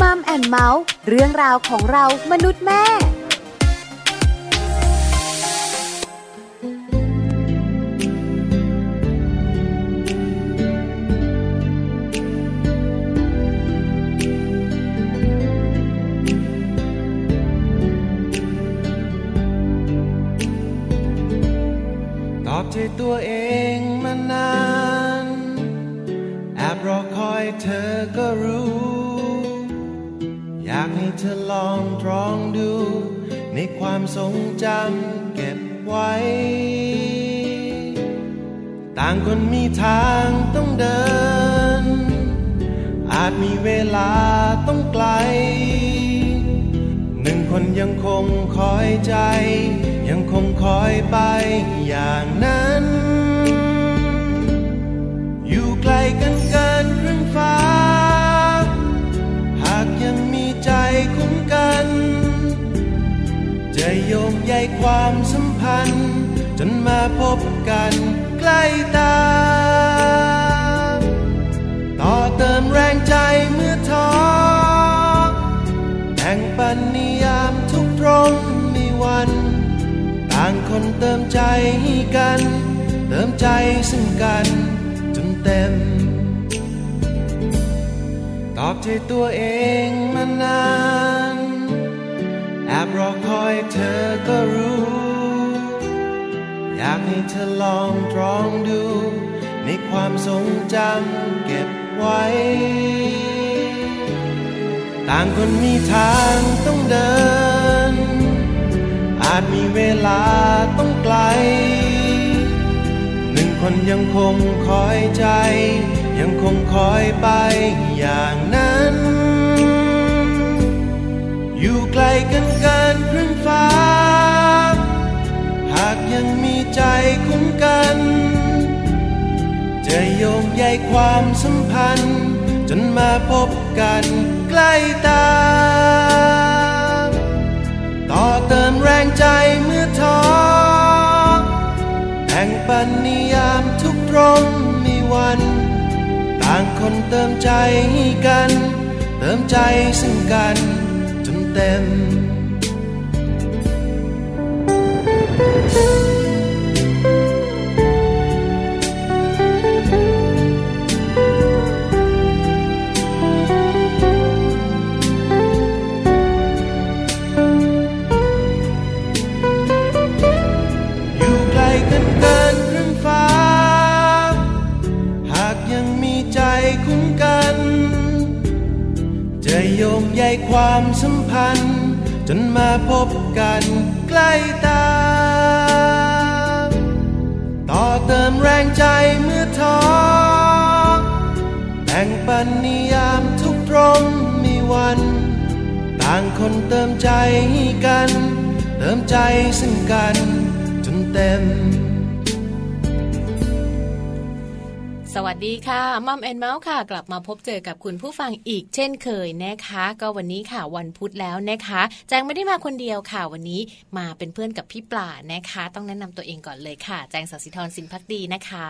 มัมแอนเมาส์เรื่องราวของเรามนุษย์แม่ตอบใจตัวเองมานาน แอบรอคอยเธอก็รู้ากให้เธอลองตรองดู ในความทรงจำเก็บไว้ ต่างคนมีทางต้องเดิน อาจมีเวลาต้องไกล หนึ่งคนยังคงคอยใจ ยังคงคอยไปอย่างนั้น อยู่ไกลกันกิน จะโยงใยความสัมพันธ์ จนมาพบกันใกล้ตา ต่อเติมแรงใจเมื่อท้อแบ่งปันนิยามทุกตรงมีวัน ต่างคนเติมใจให้กัน เติมใจซึ่งกันจนเต็ม ตอบใจตัวเองมานาน บรอคอยเธอก็รู้ อยากให้เธอลองตรองดู ในความทรงจำเก็บไว้ ต่างคนมีทางต้องเดิน อาจมีเวลาต้องไกล หนึ่งคนยังคงคอยใจ ยังคงคอยไปอย่างนั้น กลกันเกินครึ่งฟ้า หากยังมีใจคุ้มกัน จะโยงใยความสัมพันธ์ จนมาพบกันใกล้ตา ต่อเติมแรงใจเมื่อท้อแบ่งปันนิยามทุกตรงมีวัน ต่างคนเติมใจให้กัน เติมใจซึ่งกัน ต็มอยู่ไกลกันเกินครึ่งฟ้าหากยังมีใจคุ้มกันจะโยงใยความส จนมาพบกันใกล้ตา ต่อเติมแรงใจเมื่อท้อแบ่งปันนิยามทุกตรงมีวัน ต่างคนเติมใจกัน เติมใจซึ่งกันจนเต็ม ดีค่ะมัมแอนเมาส์ค่ะ กลับมาพบเจอกับคุณผู้ฟังอีกเช่นเคยนะคะ ก็วันนี้ค่ะวันพุธแล้วนะคะแจงไม่ได้มาคนเดียวค่ะวันนี้มาเป็นเพื่อนกับพี่ปลานะคะ ต้องแนะนำตัวเองก่อนเลยค่ะ แจงสัสิธรสินพักดีนะคะ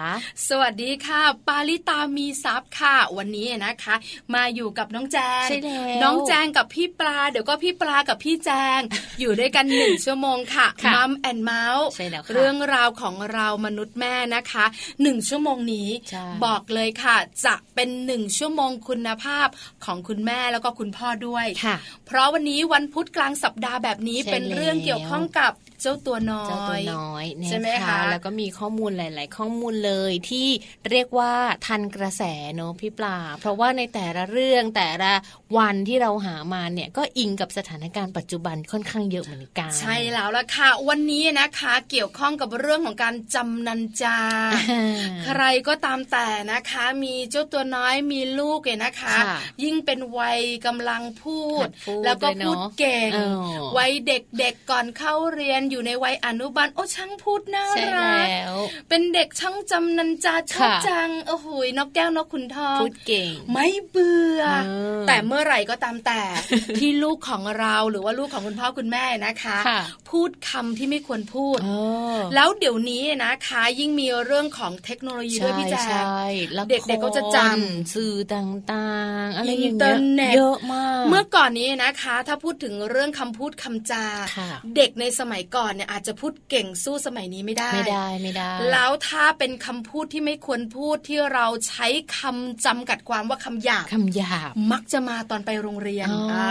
สวัสดีค่ะ ปาลิตามีซับค่ะ วันนี้นะคะ มาอยู่กับน้องแจงใช่แล้วน้องแจงกับพี่ปลาเดี๋ยวก็พี่ปลากับพี่แจง อยู่ด้วยกันหนึ่งชั่วโมงค่ะค่ะมัมแอนเมาส์ใช่แล้วค่ะเรื่องราวของเรามนุษย์แม่นะคะหนึ่งชั่วโมงนี้ใช่บอกเลยค่ะ จะเป็นหนึ่งชั่วโมงคุณภาพของคุณแม่แล้วก็คุณพ่อด้วยค่ะเพราะวันนี้วันพุธกลางสัปดาห์แบบนี้ใช่เป็นเรื่องเกี่ยวข้องกับ เจ้าตัวน้อยเจ้าตัวน้อยนะใช่ไหมคะแล้วก็มีข้อมูลหลาย ๆ ข้อมูลเลยที่เรียกว่าทันกระแสเนอะพี่ปลา เพราะว่าในแต่ละเรื่องแต่ละวันที่เราหามาเนี่ยก็อิงกับสถานการณ์ปัจจุบันค่อนข้างเยอะเหมือนกัน ใช่แล้วล่ะค่ะ วันนี้นะคะเกี่ยวข้องกับเรื่องของการจำนันจาอ่าใครก็ตามแต่นะคะ มีเจ้าตัวน้อยมีลูกเนี่ยนะคะค่ะยิ่งเป็นวัยกำลังพูดหัดพูด แล้วก็ด้วยเนพูอะดเก่งเออวัยเด็ก ๆ ก่อนเข้าเรียนอยู่ในวัยอนุบาลโอ้ช่างพูดน่าใช่รักแล้วเป็นเด็กช่างจำนันจาชอบค่ะจังโอ้โหนกแก้วนกขุนทองพูดเก่ง ไม่เบื่อเออแต่เมื่อไหร่ก็ตามแต่ ที่ลูกของเราหรือว่าลูกของคุณพ่อคุณแม่นะคะค่ะพูดคำที่ไม่ควรพูดเออแล้วเดี๋ยวนี้นะคะยิ่งมีเรื่องของเทคโนโลยีด้วยพี่แจใช่งใช่ละครเด็กๆเขาจะจำสื่อต่างๆอะไรอย่างอินเทเงี้อยร์เน็ตเยอะมาก เมื่อก่อนนี้นะคะ ถ้าพูดถึงเรื่องคำพูดคำจาค่ะเด็กในสมัยก่อนเนี่ยอาจจะพูดเก่งสู้สมัยนี้ไม่ได้ ไม่ได้ไม่ได้ แล้วถ้าเป็นคำพูดที่ไม่ควรพูดที่เราใช้คำจำกัดความว่าคำหยาบคำหยาบมักจะมาตอนไปโรงเรียนอ๋ออ่า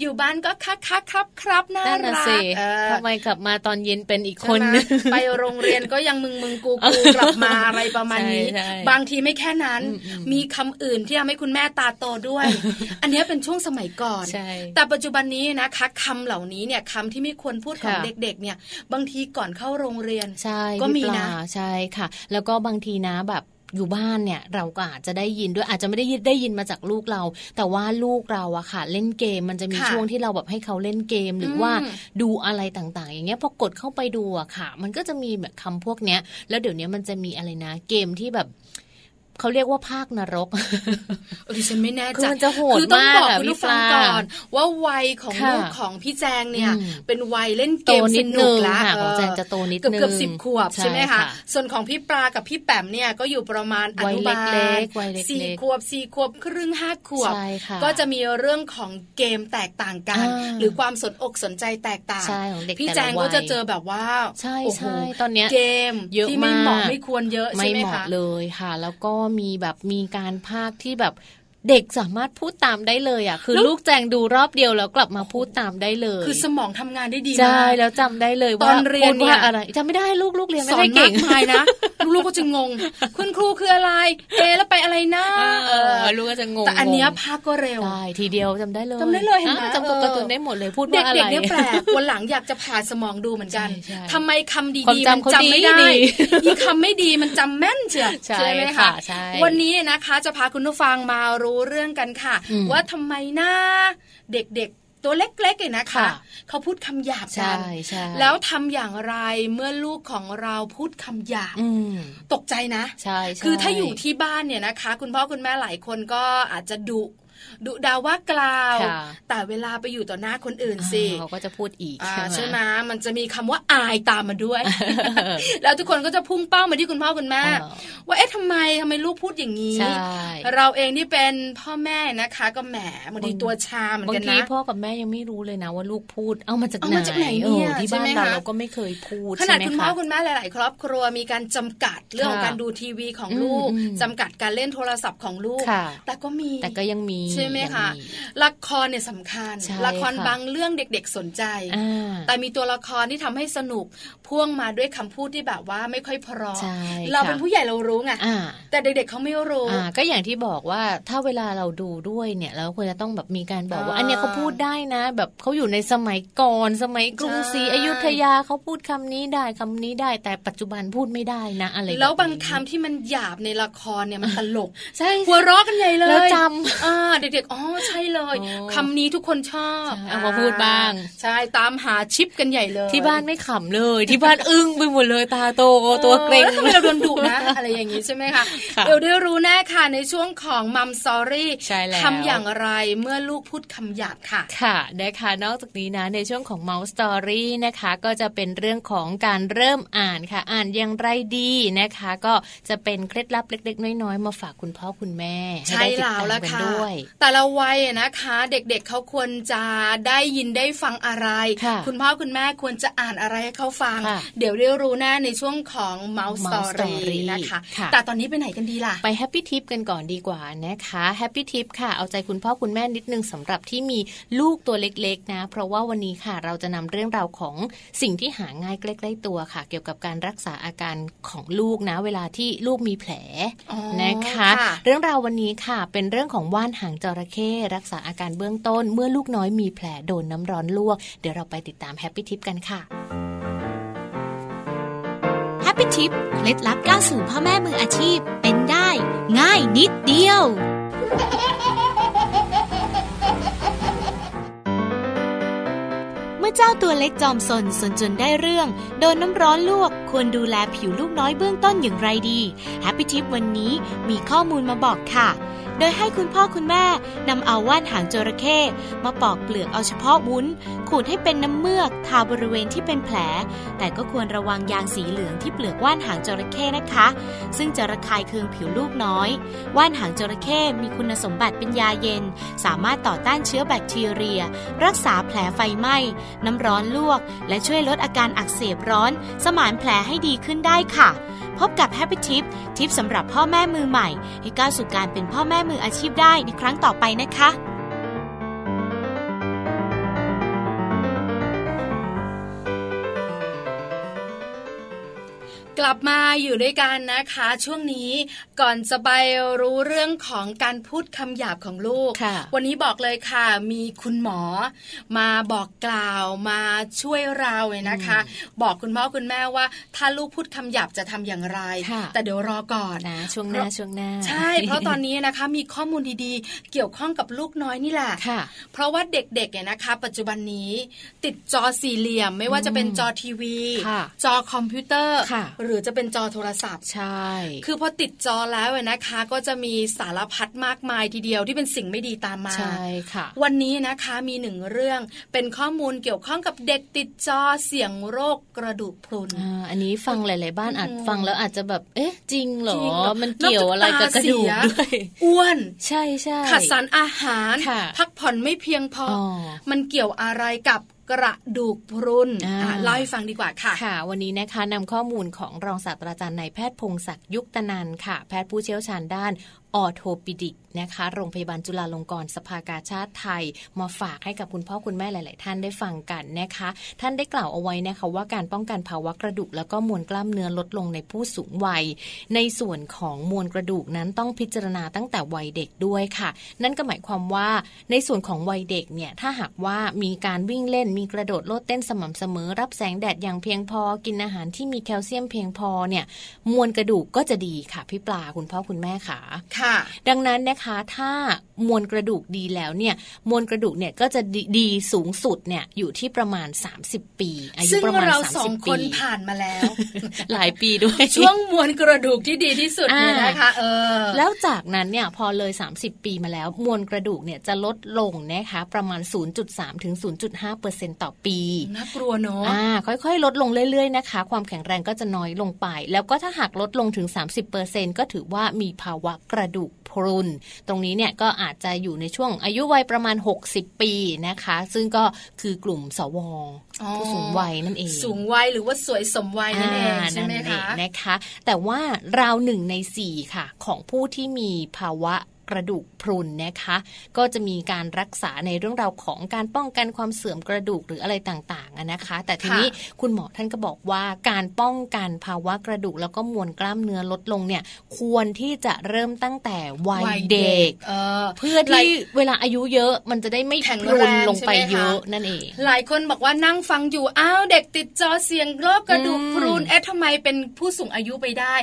อยู่บ้านก็คักคักครับครับน่านั่นน่ะรัสิกเออทำไมกลับมาตอนเย็นเป็นอีกใช่คนไหมนึงไปโรงเรียนก็ยังมึงมึงกูกูกลับมาอะไรประมาณนี้ใช่ใช่บางทีไม่แค่นั้นอืมอืมมีคำอื่นที่ทำให้คุณแม่ตาโตด้วย อันเนี้ยเป็นช่วงสมัยก่อนใช่แต่ปัจจุบันนี้นะคะคำเหล่านี้เนี่ยคำที่ไม่ควรพูดของค่ะเด็กๆเนี่ย บางทีก่อนเข้าโรงเรียนใช่ก็พี่มีปนะลาใช่ค่ะ แล้วก็บางทีนะแบบอยู่บ้านเนี่ยเราก็อาจจะได้ยินด้วยอาจจะไม่ได้ยินได้ยินมาจากลูกเรา แต่ว่าลูกเราอะค่ะ เล่นเกมมันจะมีค่ะช่วงที่เราแบบให้เขาเล่นเกมหรืออมว่าดูอะไรต่างๆ อย่างเงี้ยพอกดเข้าไปดูอะค่ะ มันก็จะมีแบบคำพวกเนี้ย แล้วเดี๋ยวนี้มันจะมีอะไรนะ เกมที่แบบ เขาเรียกว่าภาคนรกเออดิฉันไม่แน่คือใจมันจะโหดคือต้องมากบอกอะคุณพี่ผู้ฟังปลาก่อน ว่าวัยของค่ะลูกของพี่แจงเนี่ยอืมเป็นวัยเล่นเกโตมนิสดนุนึกงละค่ะเอของอแจงจะโตนิดเกือบนึงเกือบสิบขวบใช่ไหมคะค่ะส่วนของพี่ปลากับพี่แปมเนี่ยก็อยู่ประมาณอวัยนุบาลเล็กๆวัยเล็กๆสี่ขวบสี่ขวบครึ่งห้าขวบใช่ค่ะก็จะมีเรื่องของเกมแตกต่างกันอ่าหรือความสนอกสนใจแตกต่างใช่ของเด็กพี่แต่แจละงวัก็ยจะเจอแบบว่าใช่โอ้โหใช่ตอนเนี้ยเกมเยอะที่ไม่เหมาะมากไม่ควรเยอะไม่ใช่ไหมเหมาะคะเลยค่ะ แล้วก็มีแบบมีการภาคที่แบบ เด็กสามารถพูดตามได้เลยอะ คือแล้วลูกแจงดูรอบเดียวแล้วกลับมาพูดตามได้เลย คือสมองทำงานได้ดีใช่มากแล้วจำได้เลยตว่าอนเรียนพูดว่าเนี่ยอะไรจำไม่ได้ลูกลูกเรียนสไม่อนได้มาเก่งกมายนะลูกๆก็จะงง คุณครูคืออะไรเอะแล้วไปอะไรนะเออลูกก็จะงงแต่อันเนี้ยงงภาคก็เร็วได้ทีเดียวจำได้เลยจำได้เลยเห็นไหมอะจำตัวเออการ์ตูนได้หมดเลยพูดเด็ว่าอะไรกๆเนี่ยแปลกวันหลังอยากจะผ่าสมองดูเหมือนกันใช่ใช่ทำไมคำความดีๆจำมันเขาจำไม่ดีได้ดีอีคำไม่ดีมันจำแม่นเชียวใช่ไหมค่ะคะใช่วันนี้นะคะ จะพาคุณผู้ฟังมารู้เรื่องกันค่ะอืมว่าทำไมนะเด็กๆตัวเล็กๆเลยนะคะค่ะเขาพูดคำหยาบกัใช่นใช่แล้วทำอย่างไรเมื่อลูกของเราพูดคำหยาบอืมตกใจนะใช่ใช่คือถ้าอยู่ที่บ้านเนี่ยนะคะ คุณพ่อคุณแม่หลายคนก็อาจจะดุ ดุดาว่ากล่าวค่ะแต่เวลาไปอยู่ต่อหน้าคนอื่นสิอ่าเขาก็จะพูดอีกอ่าใช่ใช่ไหไหมมมันจะมีคำว่าอายตามมาด้วย แล้วทุกคนก็จะพุ่งเป้ามาที่คุณพ่อคุณแม่อ๋อว่าเอ๊ะทำไมทำไมลูกพูดอย่างนี้ใช่เราเองที่เป็นพ่อแม่นะคะ ก็แหมบางทีตัวชาเหมือนบางกันทีนะพ่อกับแม่ยังไม่รู้เลยนะว่าลูกพูดเอามาจากเอาไหนมาจากไหนเนี่ยออที่ใช่บ้าไหมนเราคะเราก็ไม่เคยพูดขนาดใช่คุณไหมพ่อคะคุณแม่หลาย ๆ ครอบครัวมีการจำกัดเรื่องของค่ะการดูทีวีของอืมลูกอืมจำกัดการเล่นโทรศัพท์ของลูกค่ะแต่ก็มีแต่ก็ยังมีใช่ไหมยังคะละครเนี่ยสำคัญใช่ละครค่ะบางเรื่องเด็กๆสนใจอ่าแต่มีตัวละครที่ทำให้สนุกพ่วงมาด้วยคำพูดที่แบบว่าไม่ค่อยเพราะใช่เราค่ะเป็นผู้ใหญ่เรารู้ไงอ่าแต่เด็กๆเขาไม่รู้อ่าก็อย่างที่บอกว่าถ้าเวลาเราดูด้วยเนี่ยเราควรจะต้องแบบมีการบอกว่าอ่าอันเนี้ยเขาพูดได้นะ แบบเขาอยู่ในสมัยก่อน สมัยกรุงศรีใช่อยุธยาเขาพูดคำนี้ได้คำนี้ได้ แต่ปัจจุบันพูดไม่ได้นะอะไรแล้วบางนี้คำที่มันหยาบในละครเนี่ยมันตลกใช่หัวเราะกันใหญ่เลยแล้วจำอ่าเด็กๆ อ๋อ ใช่เลยโอ้คำนี้ทุกคนชอบใช่เอามาพูดบ้าง ใช่ ตามหาชิปกันใหญ่เลย ที่บ้านไม่ขำเลย ที่บ้านอึ้งไปหมดเลย ตาโต ตัวเกรงออแล้วทำไมเราโดนดุนะ อะไรอย่างนี้ใช่ไหมคะค่ะเดี๋ยวได้รู้แน่ค่ะ ในช่วงของมัมซอรี่ใช่แล้วทำอย่างไรเมื่อลูกพูดคำหยาบค่ะ ค่ะนะคะนอกจากนี้นะ ในช่วงของ Mouse Story นะคะ ก็จะเป็นเรื่องของการเริ่มอ่านค่ะ อ่านอย่างไรดีนะคะ ก็จะเป็นเคล็ดลับเล็ก ๆ น้อยๆมาฝากคุณพ่อคุณแม่ ใช่ห้ได้ติดแล้วตามละกันค่ะ แล้วด้วยแต่ละวัยนะคะ เด็กๆเขาควรจะได้ยินได้ฟังอะไรค่ะ คุณพ่อคุณแม่ควรจะอ่านอะไรให้เขาฟังค่ะเดี๋ยวได้รู้แน่ในช่วงของ Mouse Mouse Story Story นะคะค่ะแต่ตอนนี้ไปไหนกันดีล่ะ ไป Happy Tip กันก่อนดีกว่านะคะ Happy Tip ค่ะ เอาใจคุณพ่อคุณแม่นิดนึงสำหรับที่มีลูกตัวเล็กๆนะ เพราะว่าวันนี้ค่ะเราจะนำเรื่องราวของสิ่งที่หาง่ายใกล้ๆตัวค่ะ เกี่ยวกับการรักษาอาการของลูกนะ เวลาที่ลูกมีแผลอ๋อนะคะค่ะเรื่องราววันนี้ค่ะเป็นเรื่องของว่านหางจระเข้รักษาอาการเบื้องต้น เมื่อลูกน้อยมีแผลโดนน้ำร้อนลวก เดี๋ยวเราไปติดตาม Happy Tip กันค่ะ Happy Tip เคล็ดลับก้าวสู่พ่อแม่มืออาชีพเป็นได้ ง่ายนิดเดียวเมื่อเจ้าตัวเล็กจอมสนสนจนได้เรื่อง โดนน้ำร้อนลวก ควรดูแลผิวลูกน้อยเบื้องต้นอย่างไรดีแฮปปี้ทิปวันนี้มีข้อมูลมาบอกค่ะ โดยให้คุณพ่อคุณแม่นำเอาว่านหางจระเข้มาปอกเปลือกเอาเฉพาะวุ้น ขูดให้เป็นน้ำเมือกทาบริเวณที่เป็นแผล แต่ก็ควรระวังยางสีเหลืองที่เปลือกว่านหางจระเข้นะคะ ซึ่งจะระคายเคืองผิวลูกน้อย ว่านหางจระเข้มีคุณสมบัติเป็นยาเย็น สามารถต่อต้านเชื้อแบคทีเรีย รักษาแผลไฟไหม้น้ำร้อนลวก และช่วยลดอาการอักเสบร้อน สมานแผลให้ดีขึ้นได้ค่ะ พบกับ Happy Tip ทิปสำหรับพ่อแม่มือใหม่ ให้ก้าวสู่การเป็นพ่อแม่มืออาชีพได้ในครั้งต่อไปนะคะ กลับมาอยู่ด้วยกันนะคะ ช่วงนี้ก่อนจะไปรู้เรื่องของการพูดคำหยาบของลูก วันนี้บอกเลยค่ะ มีคุณหมอ มาบอกกล่าวมาช่วยเราเลยนะคะ บอกคุณพ่อคุณแม่ว่า ถ้าลูกพูดคำหยาบจะทำอย่างไร แต่เดี๋ยวรอก่อนนะช่วงหน้าช่วงหน้า ใช่ เพราะตอนนี้นะคะมีข้อมูลดีๆ เกี่ยวข้องกับลูกน้อยนี่แหละเพราะว่าเด็กๆเนี่ยนะคะ ปัจจุบันนี้ติดจอสี่เหลี่ยม ไม่ว่าจะเป็นจอทีวี จอคอมพิวเตอร์หรือจะเป็นจอโทรศัพท์ใช่ คือพอติดจอแล้วนะคะ ก็จะมีสารพัดมากมายทีเดียวที่เป็นสิ่งไม่ดีตามมาใช่ค่ะ วันนี้นะคะมีหนึ่งเรื่องเป็นข้อมูลเกี่ยวข้องกับเด็กติดจอเสี่ยงโรคกระดูกพรุนอันนี้ฟังหลาย ๆ บ้านอาจฟังแล้วอาจจะแบบเอ๊ะ จริงเหรอ มันเกี่ยวอะไรกับกระดูกด้วยอ้วนใช่ใช่ขาดสารอาหาร พักผ่อนไม่เพียงพอมันเกี่ยวอะไรกับ กระดูกพรุนเล่าให้ฟังดีกว่าค่ะค่ะ วันนี้นะคะนำข้อมูลของรองศาสตราจารย์นายแพทย์พงศักดิ์ยุคตนันค่ะ แพทย์ผู้เชี่ยวชาญด้าน ออโทปิดิกนะคะ โรงพยาบาลจุฬาลงกรณ์สภากาชาติไทย มาฝากให้กับคุณพ่อคุณแม่หลาย ๆ ท่านได้ฟังกันนะคะ ท่านได้กล่าวเอาไว้นะคะว่าการป้องกันภาวะกระดูก แล้วก็มวลกล้ามเนื้อลดลงในผู้สูงวัย ในส่วนของมวลกระดูกนั้นต้องพิจารณาตั้งแต่วัยเด็กด้วยค่ะ นั่นก็หมายความว่าในส่วนของวัยเด็กเนี่ยถ้าหากว่ามีการวิ่งเล่นมีกระโดดโลดเต้นสม่ำเสมอ รับแสงแดดอย่างเพียงพอกินอาหารที่มีแคลเซียมเพียงพอเนี่ยมวลกระดูกก็จะดีค่ะพี่ปลาคุณพ่อคุณแม่ค่ะค่ะดังนั้นนะคะถ้ามวลกระดูกดีแล้วเนี่ยมวลกระดูกเนี่ยก็จะดีสูงสุดเนี่ยอยู่ที่ประมาณ 30 ปีอายุประมาณ30ปีคนผ่านมาแล้ว หลายปีด้วยช่วงมวลกระดูกที่ดีที่สุดเนี่ยนะคะเออแล้วจากนั้นเนี่ยพอเลย 30 ปีมาแล้ว มวลกระดูกเนี่ยจะลดลงนะคะประมาณ 0.3 ถึง 0.5%ต่อปีน่ากลัวเนาะอ่าค่อยๆ ลดลงเรื่อยๆนะคะ ความแข็งแรงก็จะน้อยลงไป แล้วก็ถ้าหากลดลงถึง 30%ก็ถือว่ามีภาวะกระดูกพรุน ตรงนี้เนี่ยก็อาจจะอยู่ในช่วงอายุวัยประมาณ 60 ปีนะคะ ซึ่งก็คือกลุ่มสวผู้สูงวัยนั่นเอง สูงวัยหรือว่าสวยสมวัยนั่นเองใช่ไหมคะนะคะ แต่ว่าราวหนึ่งในสี่ค่ะ ของผู้ที่มีภาวะ กระดูกพรุนนะคะ ก็จะมีการรักษาในเรื่องราวของการป้องกันความเสื่อมกระดูกหรืออะไรต่างๆนะคะ แต่ทีนี้คุณหมอท่านก็บอกว่าการป้องกันภาวะกระดูกแล้วก็มวลกล้ามเนื้อลดลงเนี่ย ควรที่จะเริ่มตั้งแต่วัยเด็กเพื่อที่เวลาอายุเยอะมันจะได้ไม่พรุนลงไปเยอะนั่นเอง หลายคนบอกว่านั่งฟังอยู่อ้าวเด็กติดจอเสียงโรคกระดูกพรุนเอ๊ะทำไมเป็นผู้สูงอายุไปได้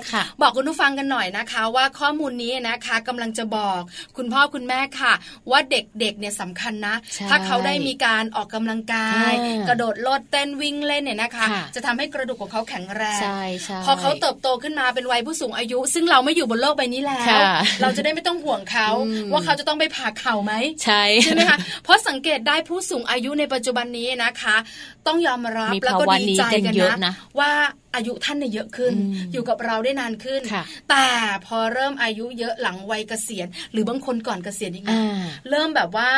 บอกคุณผู้ฟังกันหน่อยนะคะ ว่าข้อมูลนี้นะคะกำลังจะบอกคุณพ่อคุณแม่ค่ะ ว่าเด็กๆเนี่ยสำคัญนะ ถ้าเขาได้มีการออกกำลังกาย กระโดดโลดเต้นวิ่งเล่นเนี่ยนะคะ จะทำให้กระดูกของเขาแข็งแรงพอเขาเติบโตขึ้นมาเป็นวัยผู้สูงอายุ ซึ่งเราไม่อยู่บนโลกใบนี้แล้ว เราจะได้ไม่ต้องห่วงเขา ว่าเขาจะต้องไปผ่าเข่าไหมใช่ใช่ไหมคะเพราะสังเกตได้ผู้สูงอายุในปัจจุบันนี้นะคะ ต้องยอมรับแล้วก็ดีใจกันนะว่า อายุท่านเนี่ยเยอะขึ้น อยู่กับเราได้นานขึ้น แต่พอเริ่มอายุเยอะหลังวัยเกษียณ หรือบางคนก่อนเกษียณอีกนะเริ่มแบบว่า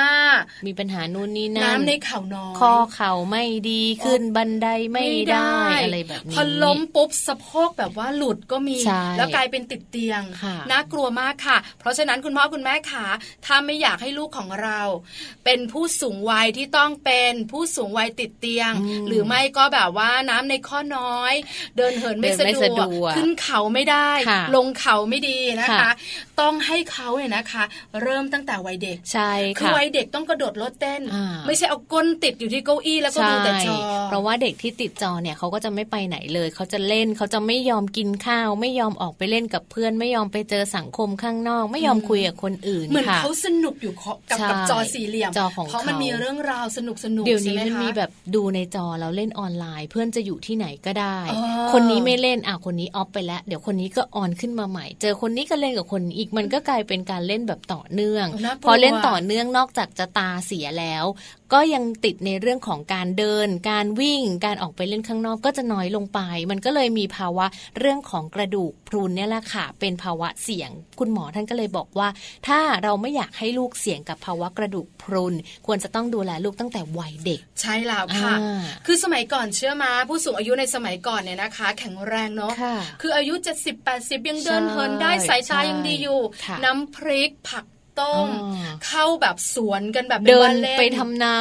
มีปัญหานู่นนี่นั่นน้ำในเข่าน้อยคอเข่าไม่ดีขึ้นบันไดไม่ได้อะไรแบบนี้พอล้มปุ๊บสะโพกแบบว่าหลุดก็มี แล้วกลายเป็นติดเตียงน่ากลัวมากค่ะ เพราะฉะนั้นคุณพ่อคุณแม่ขาถ้าไม่อยากให้ลูกของเรา เป็นผู้สูงวัยที่ต้องเป็นผู้สูงวัยติดเตียง หรือไม่ก็แบบว่าน้ำในข้อน้อยเดินเหินไม่สะดวกขึ้นเขาไม่ได้ ลงเขาไม่ดีนะคะ ต้องให้เขาเนี่ยนะคะ เริ่มตั้งแต่วัยเด็กใช่ค่ะคือวัยเด็กต้องกระโดดรถเต้น ไม่ใช่เอาก้นติดอยู่ที่เก้าอี้แล้วก็ดูแต่จอเพราะว่าเด็กที่ติดจอเนี่ยเขาก็จะไม่ไปไหนเลย เขาจะเล่นเขาจะไม่ยอมกินข้าว ไม่ยอมออกไปเล่นกับเพื่อน ไม่ยอมไปเจอสังคมข้างนอก ไม่ยอมคุยกับคนอื่นเหมือนเขาสนุกอยู่กับกับจอสี่เหลี่ยมจอของเขามันมีเรื่องราวสนุกสนุกเดี๋ยวนี้มันมีแบบดูในจอแล้วเล่นออนไลน์ เพื่อนจะอยู่ที่ไหนก็ได้คนนี้ไม่เล่นอะคนนี้ออฟไปแล้ว เดี๋ยวคนนี้ก็ออนขึ้นมาใหม่ เจอคนนี้ก็เล่นกับคนนี้อีกมันก็กลายเป็นการเล่นแบบต่อเนื่อง พอเล่นต่อเนื่องนอกจากจะตาเสียแล้วก็ยังติดในเรื่องของการเดิน การวิ่ง การออกไปเล่นข้างนอกก็จะน้อยลงไป มันก็เลยมีภาวะเรื่องของกระดูกพรุนเนี่ยแหละค่ะ เป็นภาวะเสี่ยง คุณหมอท่านก็เลยบอกว่า ถ้าเราไม่อยากให้ลูกเสี่ยงกับภาวะกระดูกพรุน ควรจะต้องดูแลลูกตั้งแต่วัยเด็ก ใช่แล้วค่ะ คือสมัยก่อนเชื่อมาผู้สูงอายุในสมัยก่อนเนี่ยนะคะ แข็งแรงเนาะคืออายุ 70 80 ยังเดินเหินได้สายตายังดีอยู่ น้ำพริกผัก ต้ม เข้าแบบสวนกันแบบเดินไปทำนา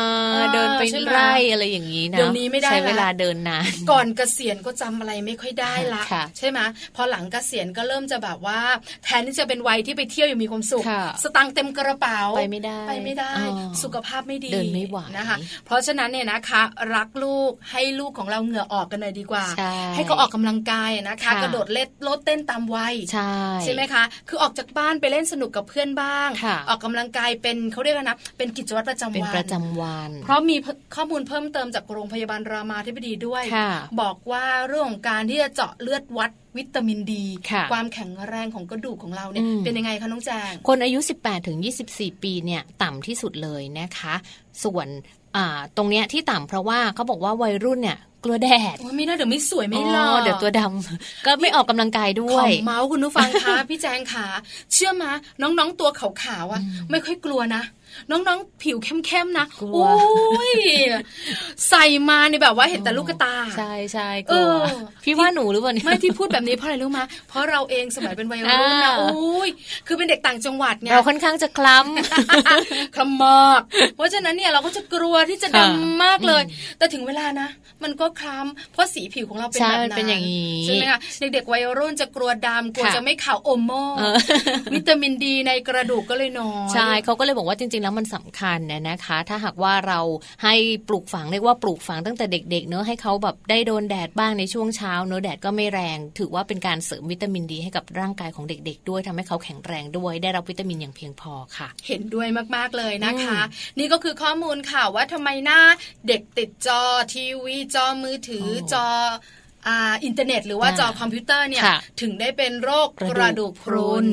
เดินไปไร่อะไรอย่างนี้นะเดี๋ยวนี้ไม่ได้ใช้เวลาเดินนานก่อนเกษียณก็จำอะไรไม่ค่อยได้ละใช่ไหมพอหลังเกษียณก็เริ่มจะแบบว่า แทนที่จะเป็นวัยที่ไปเที่ยวอย่างมีความสุข สตังเต็มกระเป๋าไปไม่ได้ไปไม่ได้ สุขภาพไม่ดีเดินไม่ไหวนะคะ เพราะฉะนั้นเนี่ยนะคะ รักลูกให้ลูกของเราเหงื่อออกกันเลยดีกว่า ให้เขาออกกำลังกายนะคะ กระโดดเล่นโลดเต้นตามวัยใช่ไหมคะ คือออกจากบ้านไปเล่นสนุกกับเพื่อนบ้างออกกำลังกายเป็นเขาเรียกนะเป็นกิจวัตรประจำวันเป็นประจำวัน เพราะมีข้อมูลเพิ่มเติมจากโรงพยาบาลรามาธิบดีด้วย บอกว่าเรื่องของการที่จะเจาะเลือดวัดวิตามินดี ความแข็งแรงของกระดูกของเราเนี่ยเป็นยังไงคะน้องแจง คนอายุ 18ถึง24 ปีเนี่ยต่ำที่สุดเลยนะคะ ส่วนตรงเนี้ยที่ต่ำเพราะว่าเขาบอกว่าวัยรุ่นเนี่ย กลัวแดดไม่น่าเดี๋ยวไม่สวยไม่หล่อเดี๋ยวตัวดำก็ไม่ออกกำลังกายด้วยเมาส์คุณผู้ฟังคะพี่แจงขาเชื่อมาน้องๆตัวขาวๆอะไม่ค่อยกลัวนะ น้องๆ ผิวเข้มๆนะโอ้ยใส่มาในแบบว่าเห็นแต่ลูกตา ใช่ใช่กลัวพี่ว่าหนูหรือเปล่าไม่ที่พูดแบบนี้เพราะอะไรรู้มาเพราะเราเองสมัยเป็นวัยรุ่นนะโอ้ยคือเป็นเด็กต่างจังหวัดไงเราค่อนข้างจะคล้ำคล้ำมากเพราะฉะนั้นเนี่ยเราก็จะกลัวที่จะดำมากเลย แต่ถึงเวลานะ มันก็คล้ำเพราะสีผิวของเราเป็นแบบนั้นใช่ไหมคะเด็กๆวัยรุ่นจะกลัวดำกลัวจะไม่ขาวอมโมวิตามินดีในกระดูกก็เลยน้อยใช่เขาก็เลยบอกว่าจริงๆแล้วมันสำคัญเนี่ยนะคะ ถ้าหากว่าเราให้ปลูกฝังเรียกว่าปลูกฝังตั้งแต่เด็ก ๆ เนอะให้เขาแบบได้โดนแดดบ้างในช่วงเช้าเนอะแดดก็ไม่แรง ถือว่าเป็นการเสริมวิตามินดีให้กับร่างกายของเด็ก ๆ ด้วยทำให้เขาแข็งแรงด้วย ได้รับวิตามินอย่างเพียงพอค่ะ เห็นด้วยมากๆเลยนะคะ นี่ก็คือข้อมูลค่ะว่าทำไมหน้าเด็กติดจอทีวีจอมือถือจอ อินเทอร์เน็ตหรือว่าจอคอมพิวเตอร์เนี่ยถึงได้เป็นโรคกระดูกพรุน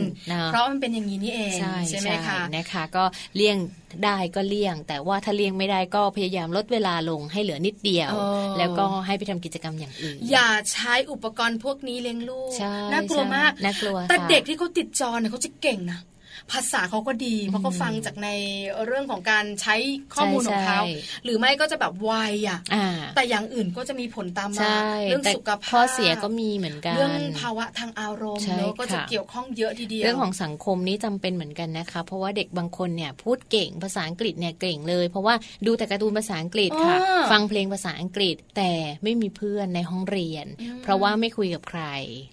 เพราะมันเป็นอย่างนี้นี่เองใช่ไหมคะนะคะก็เลี่ยงได้ก็เลี่ยง แต่ว่าถ้าเลี่ยงไม่ได้ก็พยายามลดเวลาลงให้เหลือนิดเดียว แล้วก็ให้ไปทำกิจกรรมอย่างอื่น อย่าใช้อุปกรณ์พวกนี้เลี้ยงลูกน่ากลัวมากน่ากลัวแต่เด็กที่เขาติดจอเนี่ยเขาจะเก่งนะ ภาษาเขาก็ดี เพราะเขาฟังจากในเรื่องของการใช้ข้อมูลของเขาหรือไม่ก็จะแบบไวอะแต่อย่างอื่นก็จะมีผลตามมาเรื่องสุขภาพข้อเสียก็มีเหมือนกันเรื่องภาวะทางอารมณ์เนอะก็จะเกี่ยวข้องเยอะทีเดียวเรื่องของสังคมนี้จำเป็นเหมือนกันนะคะ เพราะว่าเด็กบางคนเนี่ยพูดเก่งภาษาอังกฤษเนี่ยเก่งเลย เพราะว่าดูแต่การ์ตูนภาษาอังกฤษค่ะ ฟังเพลงภาษาอังกฤษแต่ไม่มีเพื่อนในห้องเรียน เพราะว่าไม่คุยกับใคร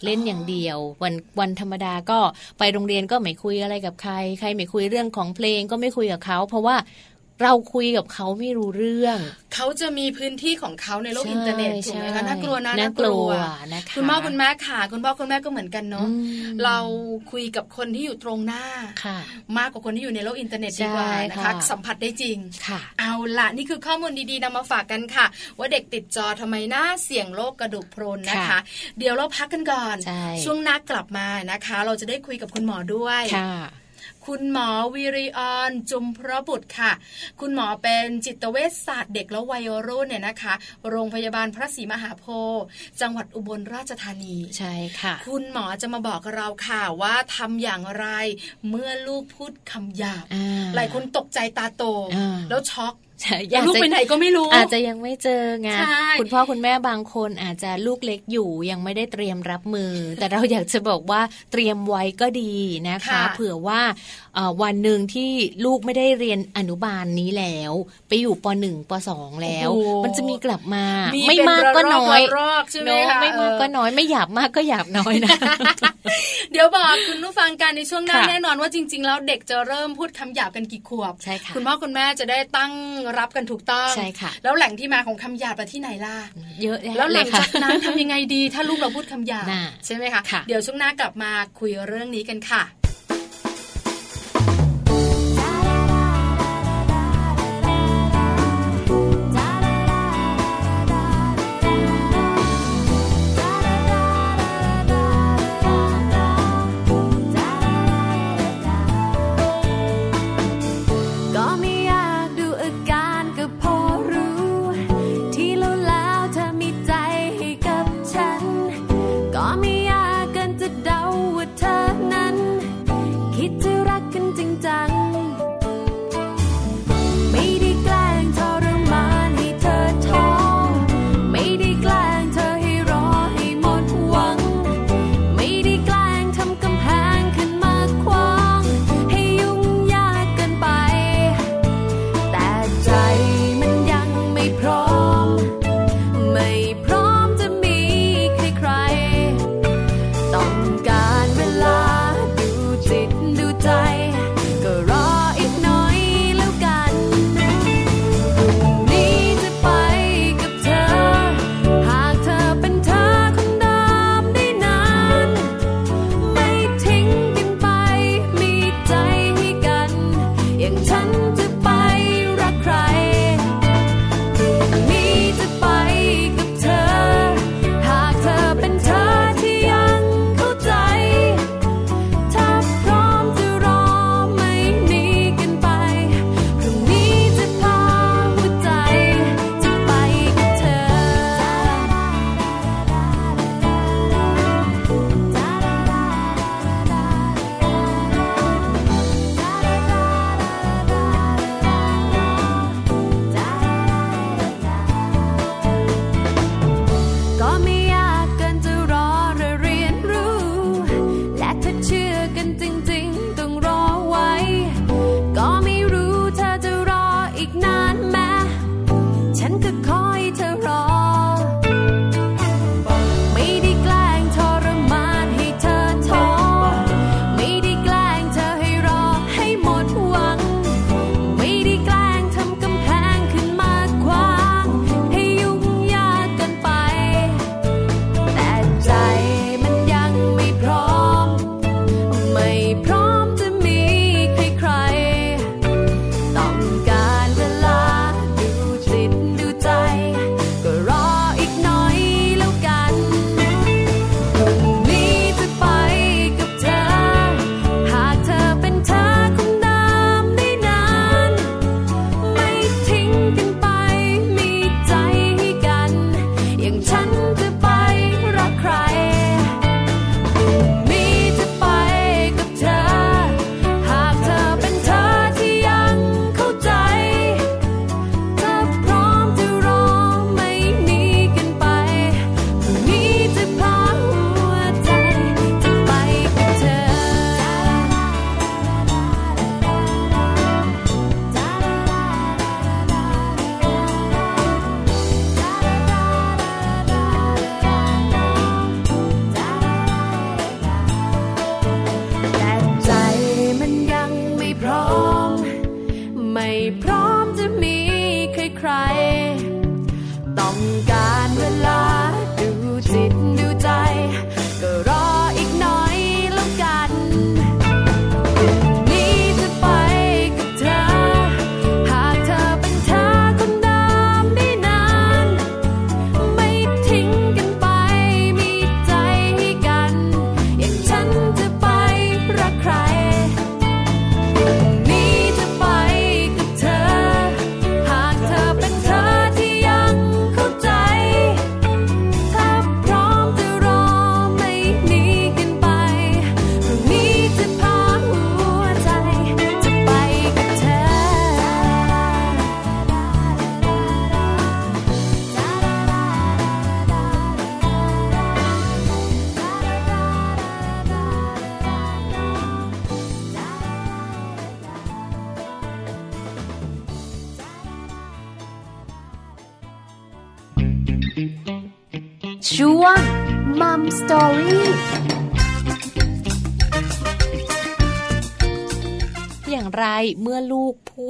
เล่นอย่างเดียว วันวันธรรมดาก็ไปโรงเรียนก็ไม่คุยอะไรกับใคร ใครไม่คุยเรื่องของเพลงก็ไม่คุยกับเขา เพราะว่าเราคุยกับเขาไม่รู้เรื่อง เขาจะมีพื้นที่ของเขาในโลกอินเทอร์เน็ตถูกไหมคะน่ากลัวนะน่ากลัวนะคะคุณพ่อคุณแม่ค่ะคุณพ่อคุณแม่ก็เหมือนกันเนาะเราคุยกับคนที่อยู่ตรงหน้า มากกว่าคนที่อยู่ในโลกอินเทอร์เน็ตดีกว่านะคะสัมผัสได้จริงเอาละนี่คือข้อมูลดีๆนำมาฝากกันค่ะ ว่าเด็กติดจอทำไมน่าเสี่ยงโรคกระดูกพรุนนะคะ เดี๋ยวเราพักกันก่อน ช่วงหน้ากลับมานะคะ เราจะได้คุยกับคุณหมอด้วยคุ ณหมอวิริออนจุมพระบุตรค่ะ คุณหมอเป็นจิตเวชศาสตร์เด็กและวัยรุ่นเนี่ยนะคะ โรงพยาบาลพระศรีมหาโพธิ์จังหวัดอุบลราชธานีใช่ค่ะ คุณหมอจะมาบอกเราค่ะว่าทำอย่างไรเมื่อลูกพูดคำหยาบหลายคนตกใจตาโตแล้วช็อก ลูกไปไหนก็ไม่รู้ อาจจะยังไม่เจอไงคุณพ่อคุณแม่บางคนอาจจะลูกเล็กอยู่ยังไม่ได้เตรียมรับมือ แต่เราอยากจะบอกว่าเตรียมไว้ก็ดีนะคะ เผื่อว่าวันหนึ่งที่ลูกไม่ได้เรียนอนุบาลนนี้แล้ว ไปอยู่ปหนึ่งปสองแล้ว มันจะมีกลับมา ไม่มากก็น้อยเนาะไม่มากก็น้อยไม่หยาบมากก็หยาบน้อยนะเดี๋ยวบอกคุณผู้ฟังกันในช่วงหน้าแน่นอนว่าจริง ๆ แล้วเด็กจะเริ่มพูดคำหยาบกันกี่ขวบใช่ค่ะคุณพ่อคุณแม่จะได้ตั้งรับกันถูกต้องใช่ค่ะแล้วแหล่งที่มาของคำหยาบไปที่ไหนล่ะเยอะแล้วหลังจากนั้นทำยังไงดี ถ้าลูกเราพูดคำหยาบใช่ไหมคะะเดี๋ยวช่วงหน้ากลับมาคุยเรื่องนี้กันค่ะ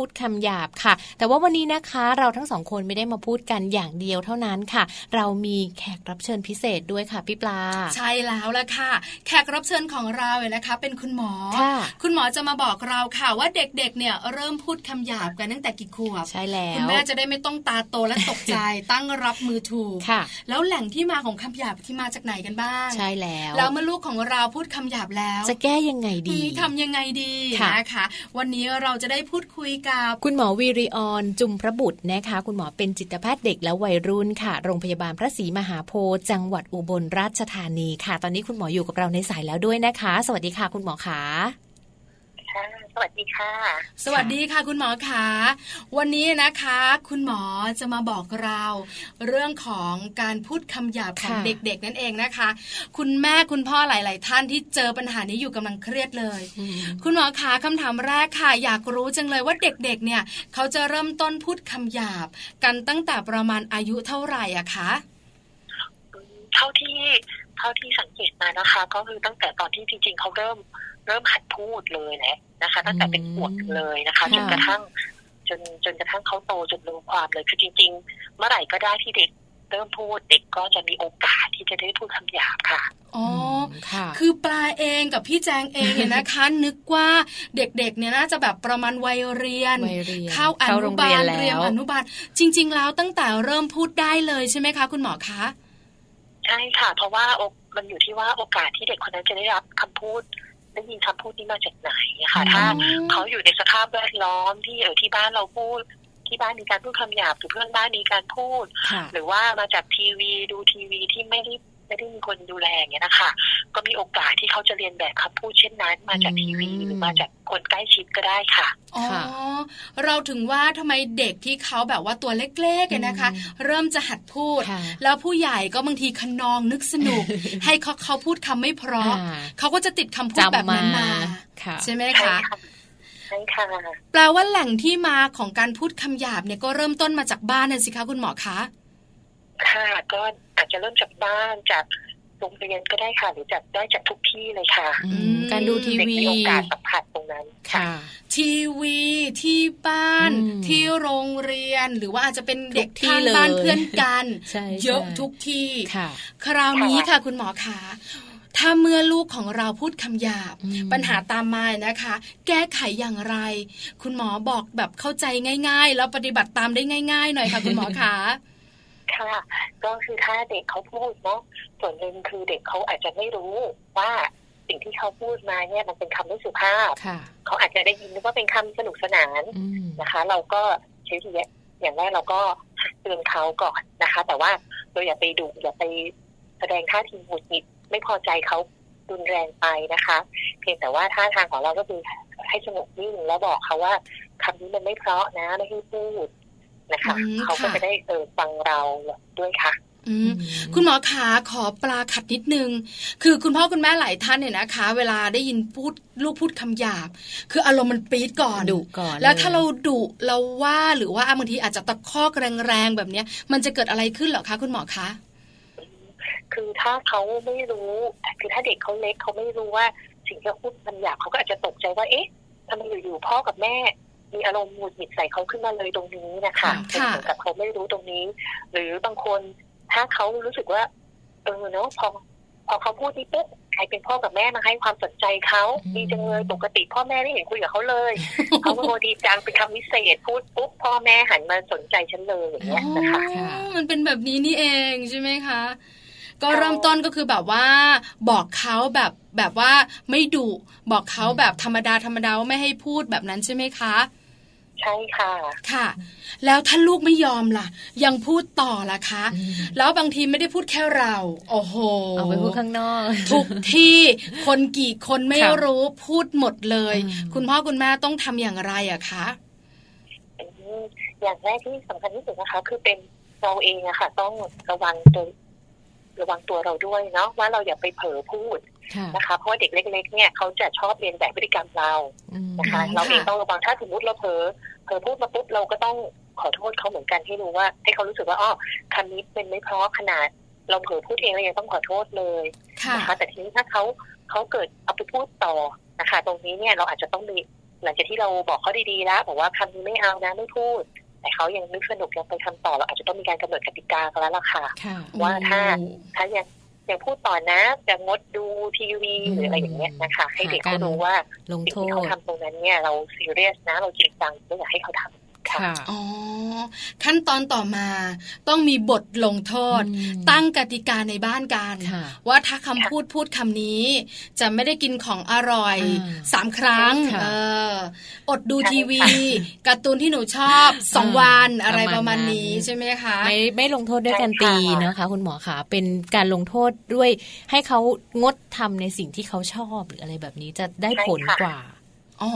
ดคำหยาบค่ะ แต่ว่าวันนี้นะคะเราทั้งสองคนไม่ได้มาพูดกันอย่างเดียวเท่านั้นค่ะ เรามีแขกรับเชิญพิเศษด้วยค่ะพี่ปลา ใช่แล้วละค่ะ แขกรับเชิญของเราเนี่ยนะคะ เป็นคุณหมอค่ะคุณหมอจะมาบอกเราค่ะว่าเด็กๆเนี่ยเริ่มพูดคำหยาบกันตั้งแต่กี่ขวบใช่แล้วคุณแม่จะได้ไม่ต้องตาโตและตกใจตั้งรับมือถูกค่ะ แล้วแหล่งที่มาของคำหยาบที่มาจากไหนกันบ้าง ใช่แล้วแล้วเมื่อลูกของเราพูดคำหยาบแล้ว จะแก้ยังไงดีทำยังไงดีค่ะนะคะ วันนี้เราจะได้พูดคุยกับคุณหมอวีริออนจุมพระบุตรนะคะ คุณหมอเป็นจิตแพทย์เด็กและวัยรุ่นค่ะ โรงพยาบาลพระศรีมหาโพธิ์จังหวัดอุบลราชธานีค่ะ ตอนนี้คุณหมออยู่กับเราในสายแล้วด้วยนะคะ สวัสดีค่ะ คุณหมอขาค่ะ วัสดีค่ะ สวัสดีค่ะ คุณหมอขาวันนี้นะคะ คุณหมอจะมาบอกเรา เรื่องของการพูดคำหยาบของค่ะเด็ก ๆ นั่นเองนะคะ คุณแม่คุณพ่อหลาย ๆ ท่านที่เจอปัญหานี้อยู่กำลังเครียดเลยอืมคุณหมอขาคำถามแรกค่ะ อยากรู้จังเลยว่าเด็ก ๆ เนี่ย เขาจะเริ่มต้นพูดคำหยาบ กันตั้งแต่ประมาณอายุเท่าไหร่อะคะ เท่าที่ เท่าที่สังเกตมานะคะ ก็คือตั้งแต่ตอนที่จริง ๆเขาเริ่มเริ่มหัดพูดเลยแหละนะคะ ตั้งแต่เป็นขวบเลยนะคะค่ะจนกระทั่งจนจนกระทั่งเขาโตจนรู้ความเลยคือจริง ๆ เมื่อไหร่ก็ได้ที่เด็กเริ่มพูดเด็กก็จะมีโอกาสที่จะได้พูดคำหยาบค่ะ อ๋ออมค่ะ คือปลาเองกับพี่แจงเองเนี่ยนะคะ นึกว่าเด็กๆเนี่ยน่าจะแบบประมาณวัยเรียนวัยเรียนเข้าอเข้าโรนุงบาเรียนลแล้วเรียนอนุบาล จริง ๆ แล้วตั้งแต่เริ่มพูดได้เลยใช่ไหมคะ คุณหมอคะ ใช่ค่ะ เพราะว่าโอมันอยู่ที่ว่าโอกาสที่เด็กคนนั้นจะได้รับคำพูดได้ยินคำพูดนี้มาจากไหนอะค่ะ ถ้าอืมเขาอยู่ในสภาพแวดล้อมที่เออที่บ้านเราพูด ที่บ้านมีการพูดคำหยาบหรือเพื่อนบ้านมีการพูดค่ะหรือว่ามาจากทีวีดูทีวีที่ไม่ได้ ไม่ได้มีคนดูแลอย่างเงี้ยนะคะ ก็มีโอกาสที่เขาจะเรียนแบบคำพูดเช่นนั้น มาจากทีวีอืมหรือมาจากคนใกล้ชิดก็ได้ค่ะอ๋อค่ะเราถึงว่าทำไมเด็กที่เขาแบบว่าตัวเล็กๆเนี่ยนะคะอืมเริ่มจะหัดพูดค่ะแล้วผู้ใหญ่ก็บางทีขนองนึกสนุก ให้เขาเขาพูดคำไม่เพราะอ่าเขาก็จะติดคำพูดแบบจำมานั้นมาค่ะใช่ไหมใช่คะค่ะใช่ค่ะแปลว่าแหล่งที่มาของการพูดคำหยาบเนี่ยก็เริ่มต้นมาจากบ้านน่ะสิคะคุณหมอคะ ค่ะก็อาจจะเริ่มจากบ้านจากโรงเรียนก็ได้ค่ะหรือจากได้จากทุกที่เลยค่ะอืมการดูทีเด็กวีมีโอกาสสัมผัสตรงนั้นค่ะ ทีวีที่บ้านอืมที่โรงเรียนหรือว่าอาจจะเป็นเด็กทุกที่ข้างบ้านเลยเพื่อนกันใช่เยอะใช่ทุกที่ค่ะคราวนี้ค่ะคุณหมอคะถ้าเมื่อลูกของเราพูดคำหยาบอืมปัญหาตามมานะคะ แก้ไขอย่างไร คุณหมอบอกแบบเข้าใจง่าย ๆ แล้วปฏิบัติตามได้ง่าย ๆ หน่อยค่ะ คุณหมอคะ ค่ะ ก็คือถ้าเด็กเขาพูดเนาะส่วนหนึ่งคือเด็กเขาอาจจะไม่รู้ว่าสิ่งที่เขาพูดมาเนี่ยมันเป็นคำไม่สุภาพค่ะเขาอาจจะได้ยินว่าเป็นคำสนุกสนานอืมนะคะ เราก็ใช้ทีอย่างแรกเราก็เตือนเขาก่อนนะคะ แต่ว่าเราอย่าไปดุอย่าไปแสดงท่าทีหงุดหงิดไม่พอใจเขารุนแรงไปนะคะ เพียงแต่ว่าท่าทางของเราก็คือให้สงบนิ่งแล้วบอกเขาว่าคำนี้มันไม่เพราะนะไม่ให้พูด นะคะอืมเขาก็ค่ะจะได้เออฟังเราด้วยค่ะอืมคุณหมอขาขอปลาขัดนิดนึง คือคุณพ่อคุณแม่หลายท่านเนี่ยนะคะ เวลาได้ยินพูดลูกพูดคำหยาบ คืออารมณ์มันปี๊ดก่อนดุก่อน แล้วถ้าลยเราดุเราว่าหรือว่าบางทีอาจจะตะคอกแรงๆแบบเนี้ย มันจะเกิดอะไรขึ้นเหรอคะคุณหมอคะคือถ้าเขาไม่รู้คือถ้าเด็กเขาเล็กเขาไม่รู้ว่าสิ่งที่เขาพูดมันหยาบเขาก็อาจจะตกใจว่าเอ๊ะทำไมอยู่ๆพ่อกับแม่ มีอารมณ์หงุดหงิดใส่เขาขึ้นมาเลยตรงนี้นะคะค่ะเป็นเหมือนกับเขาไม่รู้ตรงนี้ หรือบางคนถ้าเขารู้สึกว่า เออเนาะพอพอเขาพูดนี่ปุ๊บใครเป็นพ่อกับแม่มาให้ความสนใจเขาอืมดีจังเลยปกติพ่อแม่ไม่เห็นคุยกับเขาเลยเขาโมดีจังเป็นคำวิเศษพูดปุ๊บพ่อแม่หันมาสนใจฉันเลยอย่างเงี้ยนะคะอ๋อมันเป็นแบบนี้นี่เองใช่ไหมคะก็ค่ะเริ่มต้นก็คือแบบว่าบอกเขาแบบแบบว่าไม่ดุบอกเขาแบบธรรมดาธรรมดาว่าไม่ให้พูดแบบนั้นใช่ไหมคะ ใช่ค่ะ ค่ะ แล้วถ้าลูกไม่ยอมล่ะ ยังพูดต่อล่ะคะอืมแล้วบางทีไม่ได้พูดแค่เรา โอ้โหเอาไปพูดข้างนอก ทุกที่คนกี่คนไม่ค่ะรู้พูดหมดเลยอืมคุณพ่อคุณแม่ต้องทำอย่างไรอะคะอืมอย่างแรกที่สำคัญที่สุดนะคะ คือเป็นเราเองอะค่ะ ต้องระวังตัวระวังตัวเราด้วยเนาะว่าเราอย่าไปเผลอพูดค่ะ นะคะเพราะว่าเด็กเล็ก ๆ เนี่ยเขาจะชอบเรียนแบบพฤติกรรมเราอืมนะคะอืมเราเองค่ะต้องระวังถ้าสมมติเราเผลอเผลอพูดมาปุ๊บเราก็ต้องขอโทษเขาเหมือนกันให้รู้ว่า ให้เขารู้สึกว่าอ๋อคำนี้เป็นไม่เพราะขนาด เราเผลอพูดเองเรายังต้องขอโทษเลยนะคะแต่ทีนี้ถ้าเขาเขาเกิดเอาไปพูดต่อนะคะ ตรงนี้เนี่ยเราอาจจะต้องมีหลังจากที่เราบอกเขาดีๆแล้วบอกว่าคำนี้ไม่เอานะไม่พูดแต่เขายังนึกสนุกยังไปทำต่อเราอาจจะต้องมีการกำหนดกติกากันแล้วล่ะค่ะ ว่าถ้าถ้ายัง ยังพูดต่อนะจะงดดูทีวีหรืออะไรอย่างเงี้ยนะคะ ให้เด็กเขารู้ว่าสิ่งที่เขาทำตรงนั้นเนี่ยเราซีเรียสนะเราจริงจังไม่อยากให้เขาทำ ค่ะ อ๋อ ขั้นตอนต่อมาต้องมีบทลงโทษ ตั้งกติกาในบ้านกันว่าถ้าคำพูดพูดคำนี้ จะไม่ได้กินของอร่อยสามครั้งเอออดดูทีวีการ์ตูนที่หนูชอบสองวันอะไรประมาณนี้ใช่ไหมคะ ไม่ไม่ลงโทษด้วยการตีนะคะ คุณหมอคะเป็นการลงโทษด้วยให้เขางดทำในสิ่งที่เขาชอบหรืออะไรแบบนี้จะได้ผลกว่า อ๋อ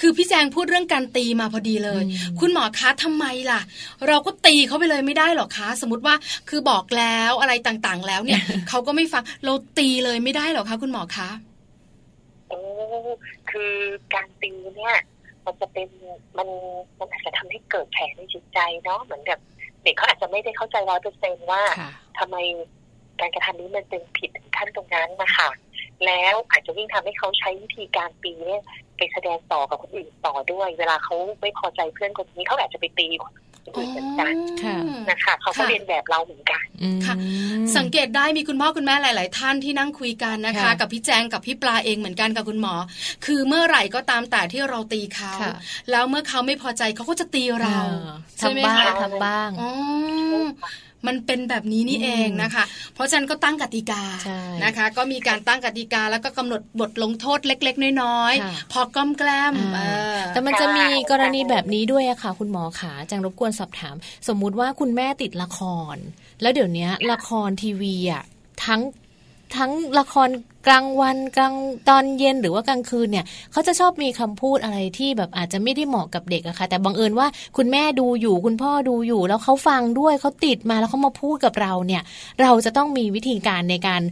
คือพี่แจงพูดเรื่องการตีมาพอดีเลย คุณหมอคะทำไมล่ะ เราก็ตีเขาไปเลยไม่ได้หรอคะ สมมติว่าคือบอกแล้วอะไรต่างๆ แล้วเนี่ยเขาก็ไม่ฟังเราตีเลยไม่ได้หรอคะคุณหมอคะโอ้คือการตีเนี่ยมันจะเป็นมันมันอาจจะทำให้เกิดแผลในจิตใจเนาะเหมือนแบบเด็กเขาอาจจะไม่ได้เข้าใจร้อยเปอร์เซนว่าทำไมการกระทำนี้มันเป็นผิดขั้นตรงนั้นนะคะแล้วอาจจะยิ่งทำให้เขาใช้วิธีการปีเนี่ย ไปแสดงต่อกับคนอื่นต่อด้วย เวลาเขาไม่พอใจเพื่อนคนนี้เขาอาจจะไปตีคนอื่นเหมือนกันนะคะเขาก็เรียนแบบเราเหมือนกันค่ะ สังเกตได้มีคุณพ่อคุณแม่หลาย ๆ ท่านที่นั่งคุยกันนะคะ กับพี่แจงกับพี่ปลาเองเหมือนกันกับคุณหมอ คือเมื่อไหร่ก็ตามแต่ที่เราตีเขาแล้วเมื่อเขาไม่พอใจเขาก็จะตีเราใช่ไหมคะทำบ้างมันเป็นแบบนี้นี่เองนะคะ เพราะฉะนั้นก็ตั้งกติกานะคะ ก็มีการตั้งกติกาแล้วก็กำหนดบทลงโทษเล็ก ๆ น้อยๆพอก้มแกล้มแต่มันจะมีกรณีแบบนี้ด้วยอะค่ะ คุณหมอขาจังรบกวนสอบถาม สมมุติว่าคุณแม่ติดละคร แล้วเดี๋ยวนี้ละครทีวีอะทั้ง ทั้งละครกลางวันกลางตอนเย็นหรือว่ากลางคืนเนี่ยเขาจะชอบมีคำพูดอะไรที่แบบอาจจะไม่ได้เหมาะกับเด็กอะค่ะ แต่บังเอิญว่าคุณแม่ดูอยู่คุณพ่อดูอยู่ แล้วเขาฟังด้วยเขาติดมาแล้วเขามาพูดกับเราเนี่ย เราจะต้องมีวิธีการในการ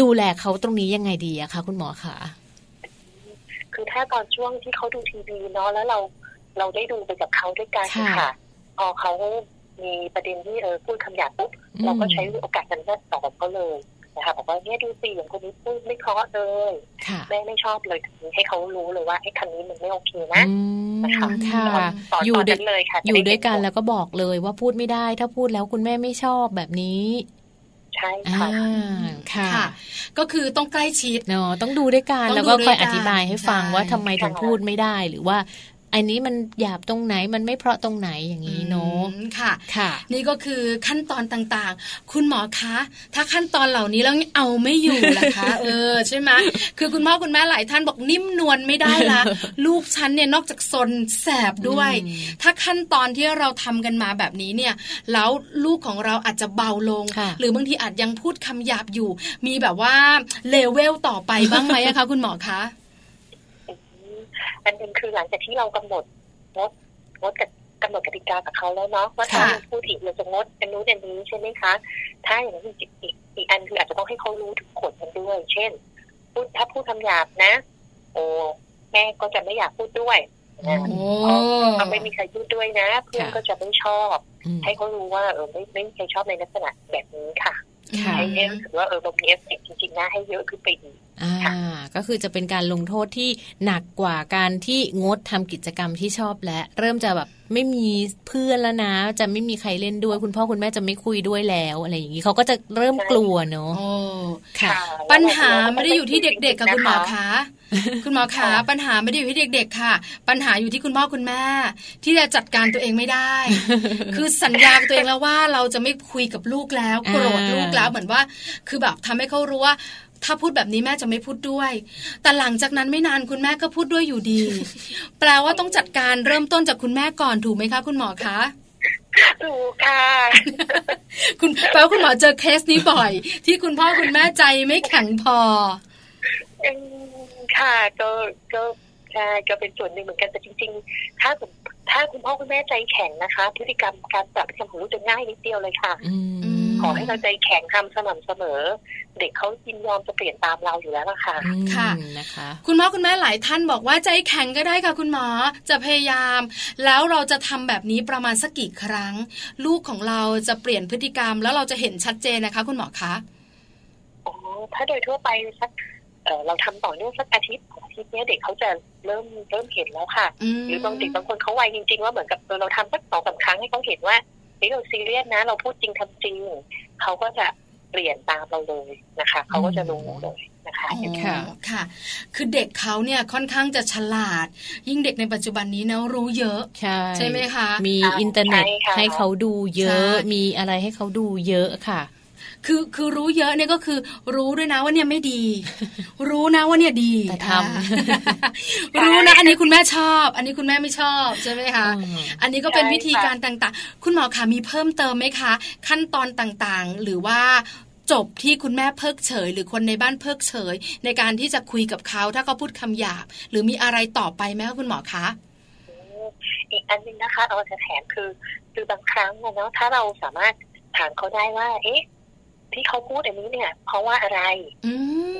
ดูแลเขาตรงนี้ยังไงดีอะคะคุณหมอคะคือถ้าตอนช่วงที่เขาดูทีวีเนาะแล้วเราเราได้ดูไปกับเขาด้วยกันค่ะ พอเขามีประเด็นที่เออพูดคำหยาบปุ๊บเราก็ใช้โอกาสนั้นตอบเขาเลย นะคะบอกว่าเนี่ยดูสิอย่างคนนี้พูดไม่เพราะเลยแม่ไม่ชอบเลยให้เขารู้เลยว่าไอ้คำนี้มันไม่โอเคนะนะคะอยู่ด้วยเลยค่ะอยู่ด้วยกันแล้วก็บอกเลยว่าพูดไม่ได้ ถ้าพูดแล้วคุณแม่ไม่ชอบแบบนี้ใช่ค่ะค่ะ ก็คือต้องใกล้ชิดเนาะต้องดูด้วยกันแล้วก็คอยอธิบายให้ฟังว่าทำไมถึงพูดไม่ได้หรือว่า อันนี้มันหยาบตรงไหนมันไม่เพราะตรงไหนอย่างนี้เนาะค่ะค่ะ นี่ก็คือขั้นตอนต่างๆ คุณหมอคะ ถ้าขั้นตอนเหล่านี้แล้วเอาไม่อยู่ล่ะคะเออใช่ไหมคือคุณพ่อคุณแม่หลายท่านบอกนิ่มนวลไม่ได้ละลูกฉันเนี่ยนอกจากซนแสบด้วย ถ้าขั้นตอนที่เราทำกันมาแบบนี้เนี่ย แล้วลูกของเราอาจจะเบาลง หรือบางทีอาจยังพูดคำหยาบอยู่ มีแบบว่าเลเวลต่อไปบ้างไหมคะคุณหมอคะ อันหนึ่งคือหลังจากที่เรากำหนดงดงดกับกำหนดกติกากับเขาแล้วเนาะว่าถ้าพูดอีกเราจะงดเป็นนู้นเป็นนี้ใช่ไหมคะ ถ้าอย่างนี้อีกอีกอันคืออาจจะต้องให้เขารู้ถึงผลมันด้วย เช่นพูดถ้าพูดคำหยาบนะ โอ้แม่ก็จะไม่อยากพูดด้วยเขาไม่มีใครพูดด้วยนะ เพื่อนก็จะไม่ชอบ ให้เขารู้ว่าเออไม่ไม่มีใครชอบในลักษณะแบบนี้ค่ะให้เยอะถือว่าเออเรามีเอฟเฟกจริงๆนะให้เยอะขึ้นไปอีกอ่า ก็คือจะเป็นการลงโทษที่หนักกว่าการที่งดทำกิจกรรมที่ชอบและเริ่มจะแบบไม่มีเพื่อนแล้วนะ จะไม่มีใครเล่นด้วย คุณพ่อคุณแม่จะไม่คุยด้วยแล้วอะไรอย่างนี้เขาก็จะเริ่มกลัวเนาะค่ะ ปัญหาไม่ได้อยู่ที่เด็ก ๆ กับคุณหมอคะคุณหมอคะปัญหาไม่ได้อยู่ที่เด็ก ๆ ค่ะ ปัญหาอยู่ที่คุณพ่อคุณแม่ ที่จะจัดการตัวเองไม่ได้ คือสัญญาตัวเองแล้วว่าเราจะไม่คุยกับลูกแล้วโกรธลูกแล้วเหมือนว่า คือแบบทำให้เขารู้ว่า ถ้าพูดแบบนี้แม่จะไม่พูดด้วย แต่หลังจากนั้นไม่นานคุณแม่ก็พูดด้วยอยู่ดี แปลว่าต้องจัดการเริ่มต้นจากคุณแม่ก่อนถูกไหมคะคุณหมอคะถูกค่ะคุณแปลว่าคุณหมอเจอเคสนี้บ่อย ที่คุณพ่อคุณแม่ใจไม่แข็งพอค่ะก็ก็ใช่ก็เป็นส่วนหนึ่งเหมือนกันแต่จริง ๆ ถ้าถ้าคุณพ่อคุณแม่ใจแข็งนะคะ พฤติกรรมการปรับพฤติกรรมของลูกจะง่ายนิดเดียวเลยค่ะ อืม ขอให้เราใจแข็งทำสม่ำเสมอ เด็กเขายินยอมจะเปลี่ยนตามเราอยู่แล้วล่ะค่ะอืมค่ะนะคะ คุณพ่อคุณแม่หลายท่านบอกว่าใจแข็งก็ได้ค่ะคุณหมอจะพยายาม แล้วเราจะทำแบบนี้ประมาณสักกี่ครั้ง ลูกของเราจะเปลี่ยนพฤติกรรม แล้วเราจะเห็นชัดเจนนะคะ คุณหมอคะอ๋อถ้าโดยทั่วไปสักเอ่อเราทำต่อเนื่องสักอาทิตย์อาทิตย์เนี้ยเด็กเขาจะเริ่มเริ่มเห็นแล้วค่ะมหรือบางเด็กบางคนเขาไวจริง ๆ ว่าเหมือนกับเออเราทำสักสองสามครั้งให้เขาเห็นว่า เฮ้ยเราซีเรียสนะ เราพูดจริงทำจริง เขาก็จะเปลี่ยนตามเราเลยนะคะ เขาก็จะรู้เลยนะคะอ๋อค่ะค่ะ คือเด็กเขาเนี่ยค่อนข้างจะฉลาด ยิ่งเด็กในปัจจุบันนี้นะรู้เยอะใช่ใช่ไหมคะ มีอินเทอร์เน็ตใช่ค่ะให้เขาดูเยอะใช่มีอะไรให้เขาดูเยอะค่ะ คือคือรู้เยอะเนี่ยก็คือรู้ด้วยนะว่าเนี่ยไม่ดี รู้นะว่าเนี่ยดีแต่ทำอ่ารู้นะ อันนี้คุณแม่ชอบ อันนี้คุณแม่ไม่ชอบใช่ไหมคะอืมอันนี้ก็เป็นใช่วิธีการต่างๆ คุณหมอคะมีเพิ่มเติมไหมคะ ขั้นตอนต่างๆ หรือว่าจบที่คุณแม่เพิกเฉย หรือคนในบ้านเพิกเฉย ในการที่จะคุยกับเขาถ้าเขาพูดคำหยาบ หรือมีอะไรต่อไปไหมคะคุณหมอคะอีกอันหนึงนะคะเอาจะแถมคือคือบางครั้งอะเนาะถ้าเราสามารถถามเขาได้ว่า เอ๊ะ ที่เขาพูดอันนี้เนี่ยเพราะว่าอะไรอื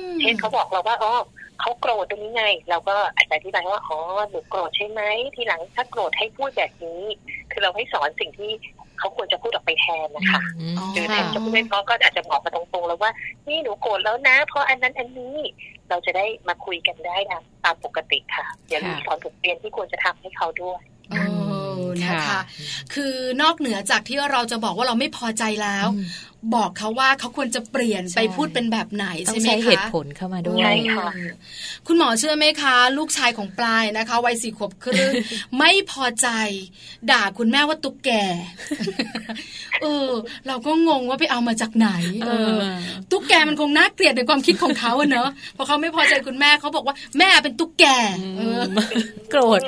มเช่นเขาบอกเราว่าอ๋อเขาโกรธตรงนี้ไง เราก็อาจจะอธิบายว่าอ๋อหนูโกรธใช่ไหมทีหลังถ้าโกรธให้พูดแบบนี้ คือเราให้สอนสิ่งที่เขาควรจะพูดออกไปแทนนะคะอืมอ๋อหรือแทค่ะนจะพูดไม่เพราะก็อาจจะบอกมาตรงๆแล้วว่า นี่หนูโกรธแล้วนะ เพราะอันนั้นอันนี้เราจะได้มาคุยกันได้นะตามปกติค่ะอย่าลืมสอนบทเรียนที่ควรจะทำให้เขาด้วยเออ นะคะ คือนอกเหนือจากที่เราจะบอกว่าเราไม่พอใจแล้วอืมบอกเขาว่าเขาควรจะเปลี่ยนใช่ไปพูดเป็นแบบไหนต้อใช่งไหมใช้คะเหตุผลเข้ามาด้วยใช่ค่ะเออคุณหมอเชื่อไหมคะ ลูกชายของปลายนะคะวัยสี่ขวบครึ่งไม่พอใจ ด่าคุณแม่ว่าตุ๊กแกเออ เราก็งงว่าไปเอามาจากไหน เออ ตุ๊กแกมันคงน่าเกลียดในความคิดของเขาอะเนอะเพราะเขาไม่พอใจคุณแม่เขาบอกว่าแม่เป็นตุ๊กแกเออโกรธ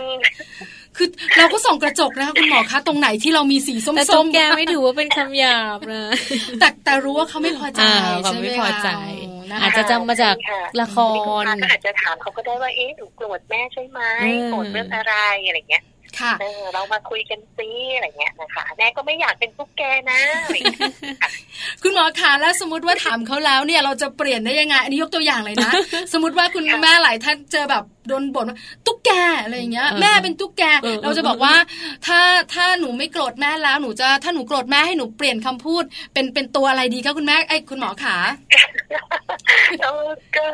คือเราก็ส่องกระจกนะคะคุณหมอคะตรงไหนที่เรามีสีส้แต่ตุ๊มกแกไม่ถือว่าเป็นคำหยาบนะๆแต่แต่รู้ว่าเขาไม่พอใจอ่าความใช่ไหมไม่คะพอใจนะคะอาจจะจำมาจากค่ละครก็อาจจะถามเขาก็ได้ว่าเอ๊ะหนูโกรธแม่ใช่ไหมอืมโกรธเรื่องอะไรอะไรเงี้ยค่ะเออเรามาคุยกันซิอะไรเงี้ยนะคะแม่ก็ไม่อยากเป็นตุ๊กแกนะอะไรเงี้ยคุณหมอคะแล้วสมมติว่าถามเขาแล้วเนี่ยเราจะเปลี่ยนได้ยังไงอันนี้ยกตัวอย่างเลยนะ สมมติว่าคุณแม่หลายท่านเจอแบบ โดนบ่นว่าตุ๊กแกอะไรอย่างเงี้ยเออแม่เป็นตุ๊กแกเออเราจะบอกว่า ถ้าถ้าหนูไม่โกรธแม่แล้วหนูจะถ้าหนูโกรธแม่ให้หนูเปลี่ยนคำพูด เป็นเป็นตัวอะไรดีคะคุณแม่ไอ้ยคุณหมอขาเออก็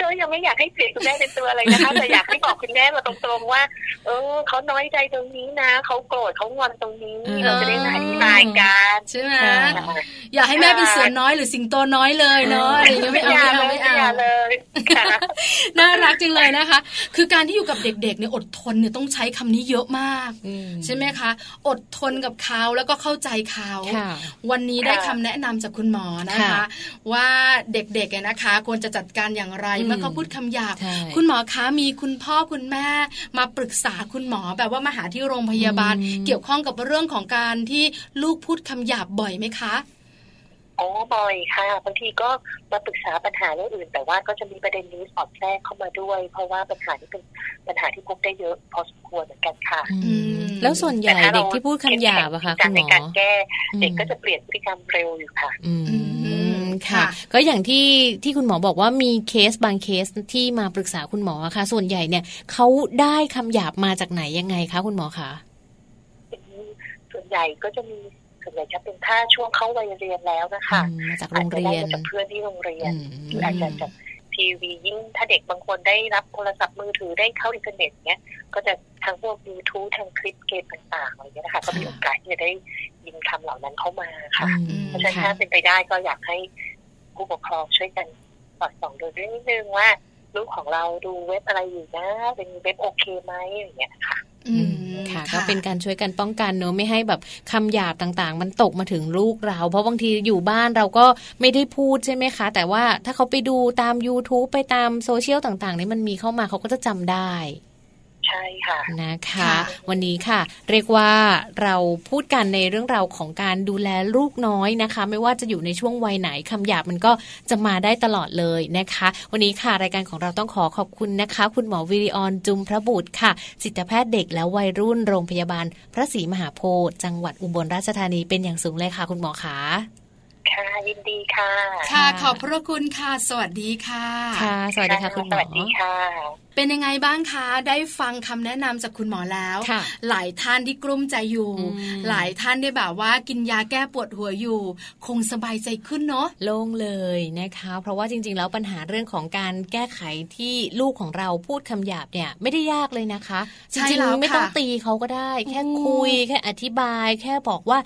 ก็ยังไม่อยากให้เปลี่ยนคุณแม่เป็นตัวอะไรนะคะแต่อยากให้บอกคุณแม่มาตรงๆว่า เออเขาน้อยใจตรงนี้นะเขาโกรธเขางอนตรงนี้เออเราจะได้มาอธิบายกันใช่ไหมค่ะอย่าให้แม่เป็นเสือน้อยหรือสิงโตน้อยเลยเนาะอะไรอย่างเงี้ยไม่เอาอย่าไม่เลเอายไม่อย่าเอาเลยค่ะน่ารักจังเลยนะคะ คือการที่อยู่กับเด็กๆเนี่ยอดทนเนี่ยต้องใช้คำนี้เยอะมากอืมใช่ไหมคะ อดทนกับเขาแล้วก็เข้าใจเขาค่ะวันนี้ได้ค่ะคำแนะนำจากคุณหมอนะคะค่ะว่าเด็กๆเนี่ยนะคะ ควรจะจัดการอย่างไรอืมเมื่อเขาพูดคำหยาบใช่คุณหมอคะมีคุณพ่อคุณแม่มาปรึกษาคุณหมอแบบว่ามาหาที่โรงพยาบาลอืมเกี่ยวข้องกับเรื่องของการที่ลูกพูดคำหยาบบ่อยไหมคะ อ๋อบ่อยค่ะบางทีก็มาปรึกษาปัญหาเรื่องอื่น แต่ว่าก็จะมีประเด็นนี้สอดแทรกเข้ามาด้วย เพราะว่าปัญหานี้เป็นปัญหาที่พบได้เยอะพอสมควรเหมือนกันค่ะอืมแล้วส่วนใหญ่แต่ถ้าเด็เรากที่พูดคำหยาบอะค่ะเข้คุมณแข็หงมอในการแก้เด็กอืมก็จะเปลี่ยนพฤติกรรมเร็วอยู่ค่ะ อือืมมค่ะค่ะ ก็อย่างที่ที่คุณหมอบอกว่ามีเคสบางเคสที่มาปรึกษาคุณหมออะค่ะ ส่วนใหญ่เนี่ยเขาได้คำหยาบมาจากไหนยังไงคะคุณหมอคะส่วนใหญ่ก็จะมี ส่วนใหญ่จะเป็นถ้าช่วงเข้าวัยเรียนแล้วนะคะอืมมาจากโรอาจงจะเรีได้ยนมาจากเพื่อนที่โรงเรียนอืมหรืออาจจะจากทีวียิ่งถ้าเด็กบางคนได้รับโทรศัพท์มือถือได้เข้าอินเทอร์เน็ตเนี้ยก็จะทางพวก YouTube ทางคลิปเกมต่างๆอะไรเงี้ยนะคะก็มีโอกาสที่จะได้ยินคำเหล่านั้นเข้ามาค่ะอืมเพราะฉะนั้นค่ะถ้าเป็นไปได้ก็อยากให้ผู้ปกครองช่วยกันสอดส่องดูด้วยนิดนึงว่าลูกของเราดูเว็บอะไรอยู่นะเป็นเว็บโอเคไหมอย่างเงี้ยค่ะ อืม ค่ะ ก็เป็นการช่วยกันป้องกันเนอะไม่ให้แบบคำหยาบต่างๆ มันตกมาถึงลูกเรา เพราะบางทีอยู่บ้านเราก็ไม่ได้พูดใช่ไหมคะ แต่ว่าถ้าเขาไปดูตาม YouTube ไปตามโซเชียลต่างๆนี่มันมีเข้ามาเขาก็จะจำได้ ใช่ค่ะนะคะค่ะวันนี้ค่ะ เรียกว่าเราพูดกันในเรื่องราวของการดูแลลูกน้อยนะคะ ไม่ว่าจะอยู่ในช่วงวัยไหนคำหยาบมันก็จะมาได้ตลอดเลยนะคะ วันนี้ค่ะ รายการของเราต้องขอขอบคุณนะคะ คุณหมอวิริออนจุมพระบุตรค่ะ จิตแพทย์เด็กและวัยรุ่นโรงพยาบาล พระศรีมหาโพธิ์จังหวัดอุบลราชธานีเป็นอย่างสูงเลยค่ะ คุณหมอขา ยินดีค่ะ ค่ะ ขอบพระคุณค่ะ สวัสดีค่ะ ค่ะ สวัสดีค่ะคุณหมอสวัสดีค่ะ เป็นยังไงบ้างคะ ได้ฟังคำแนะนำจากคุณหมอแล้วค่ะหลายท่านที่กลุ้มใจอยู่อืมหลายท่านได้แบบว่ากินยาแก้ปวดหัวอยู่ คงสบายใจขึ้นเนาะ โล่งเลยนะคะ เพราะว่าจริง ๆ แล้วปัญหาเรื่องของการแก้ไขที่ลูกของเราพูดคำหยาบเนี่ยไม่ได้ยากเลยนะคะจใช่ริงแล้วๆไม่ต้องค่ะตีเขาก็ได้ แค่อืมคุย แค่อธิบาย แค่บอกว่า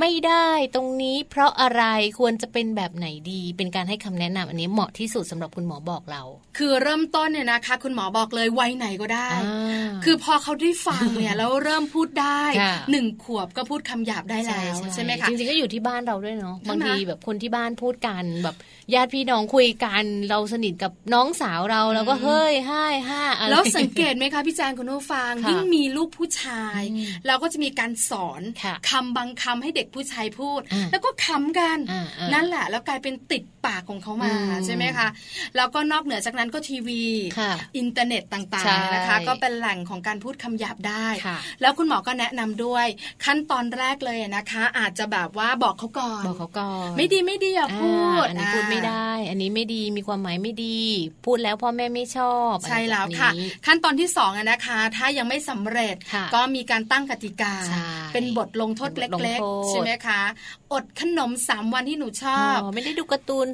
ไม่ได้ตรงนี้เพราะอะไรควรจะเป็นแบบไหนดี เป็นการให้คำแนะนำอันนี้เหมาะที่สุดสำหรับคุณหมอบอกเรา คือเริ่มต้นเนี่ยนะคะ คุณหมอบอกเลยวัยไหนก็ได้อ่าคือพอเขาได้ฟังเนี่ยแล้วเริ่มพูดได้ค่ะหนึ่งขวบก็พูดคำหยาบได้แล้วใช่ไหมคะจริงๆก็อยู่ที่บ้านเราด้วยเนาะใช่ไหมบางทีแบบคนที่บ้านพูดกันแบบ ญาติพี่น้องคุยกันเราสนิทกับน้องสาวเราเราก็อืมเฮ้ยห้ายห้าอะไรแล้วสังเกตไหมคะพี่แจงคุณผู้ฟังค่ะยิ่งมีลูกผู้ชายอืมเราก็จะมีการสอนค่ะคำบางคำให้เด็กผู้ชายพูดอ่าแล้วก็ขำกันอ่าอ่านั่นแหละ แล้วกลายเป็นติดปากของเขามาอืมใช่ไหมคะแล้วก็นอกเหนือจากนั้นก็ทีวีค่ะอินเทอร์เน็ตต่างใช่ๆนะคะ ก็เป็นแหล่งของการพูดคำหยาบได้ค่ะแล้วคุณหมอก็แนะนำด้วย ขั้นตอนแรกเลยนะคะ อาจจะแบบว่าบอกเขาก่อนบอกเขาก่อนไม่ดีไม่ดีอย่าพูดอ่าอันนี้พูดไม่ได้ อันนี้ไม่ดีมีความหมายไม่ดี พูดแล้วพ่อแม่ไม่ชอบ ใช่แล้วอะไรแบบนี้ค่ะ ขั้นตอนที่สองอะนะคะ ถ้ายังไม่สำเร็จค่ะก็มีการตั้งกติกาใช่เป็นบทลงโทษเป็นเบทลงโทษเล็กๆใช่ไหมคะ อดขนมสามวันที่หนูชอบอ๋อไม่ได้ดูการ์ตูน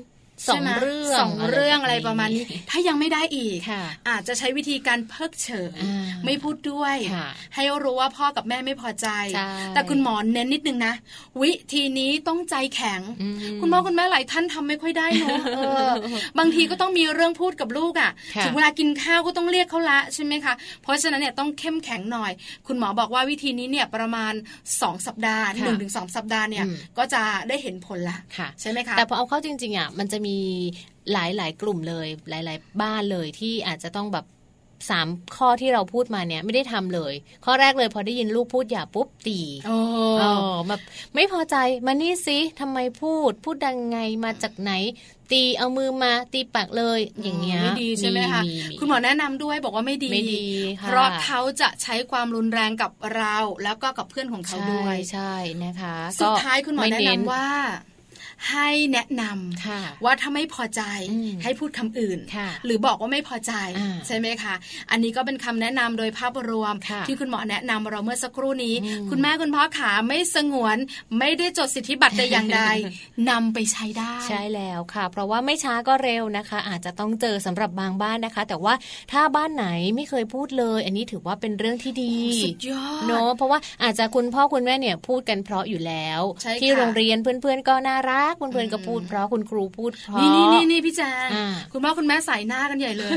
สองใช่ไหมเรื่องสองเรื่องอะไรแบบประมาณนี้ ถ้ายังไม่ได้อีกค่ะอาจจะใช้วิธีการเพิกเฉยอ่าไม่พูดด้วยค่ะให้รู้ว่าพ่อกับแม่ไม่พอใจใช่แต่คุณหมอเน้นนิดนึงนะ วิธีนี้ต้องใจแข็งอืมคุณพ่อคุณแม่หลายท่านทำไม่ค่อยได้เนอะเออบางทีก็ต้องมีเรื่องพูดกับลูกอะค่ะถึงเวลากินข้าวก็ต้องเรียกเขาละใช่ไหมคะเพราะฉะนั้นเนี่ยต้องเข้มแข็งหน่อย คุณหมอบอกว่าวิธีนี้เนี่ยประมาณ 2 สัปดาห์ค่ะหนึ่งถึงสองสัปดาห์เนี่ยอืมก็จะได้เห็นผลละค่ะใช่ไหมคะแต่พอเอาเข้าจริงๆอะมันจะมีหลายหลาย ๆ กลุ่มเลย หลาย ๆ บ้านเลยที่อาจจะต้องแบบสามข้อที่เราพูดมาเนี่ยไม่ได้ทำเลย ข้อแรกเลยพอได้ยินลูกพูดอย่าปุ๊บตีโอ้อ๋อแบบไม่พอใจมานี่สิทำไมพูด พูดดังไงมาจากไหน ตีเอามือมาตีปากเลยอย่างเงี้ยไม่ดีใช่ไหมคะมีคุณหมอแนะนำด้วยบอกว่าไม่ดีไม่ดีค่ะเพราะเขาจะใช้ความรุนแรงกับเราแล้วก็กับเพื่อนของเขาด้วยใช่ใช่นะคะ สุดท้ายคุณหมอไแนะนำว่า ให้แนะนำค่ะว่าถ้าไม่พอใจอืมให้พูดคำอื่นค่ะหรือบอกว่าไม่พอใจอ่าใช่ไหมคะ อันนี้ก็เป็นคำแนะนำโดยภาพรวมค่ะที่คุณหมอแนะนำเราเมื่อสักครู่นี้อืมคุณแม่คุณพ่อขาไม่สงวน ไม่ได้จดสิทธิบัตรแต่อย่างใดนำไปใช้ได้ ใช่แล้วค่ะ เพราะว่าไม่ช้าก็เร็วนะคะ อาจจะต้องเจอสำหรับบางบ้านนะคะ แต่ว่าถ้าบ้านไหนไม่เคยพูดเลย อันนี้ถือว่าเป็นเรื่องที่ดีสุดยอดเนาะเพราะว่าอาจจะคุณพ่อคุณแม่เนี่ยพูดกันเพราะอยู่แล้วใช่ค่ะที่โรงเรียนเพื่อนๆก็น่ารักเพื่อนๆก็พูดเพราะคุณครูพูดเพราะนี่นี่นี่นี่พี่แจงอ่าคุณพ่อคุณแม่ใส่หน้ากันใหญ่เลย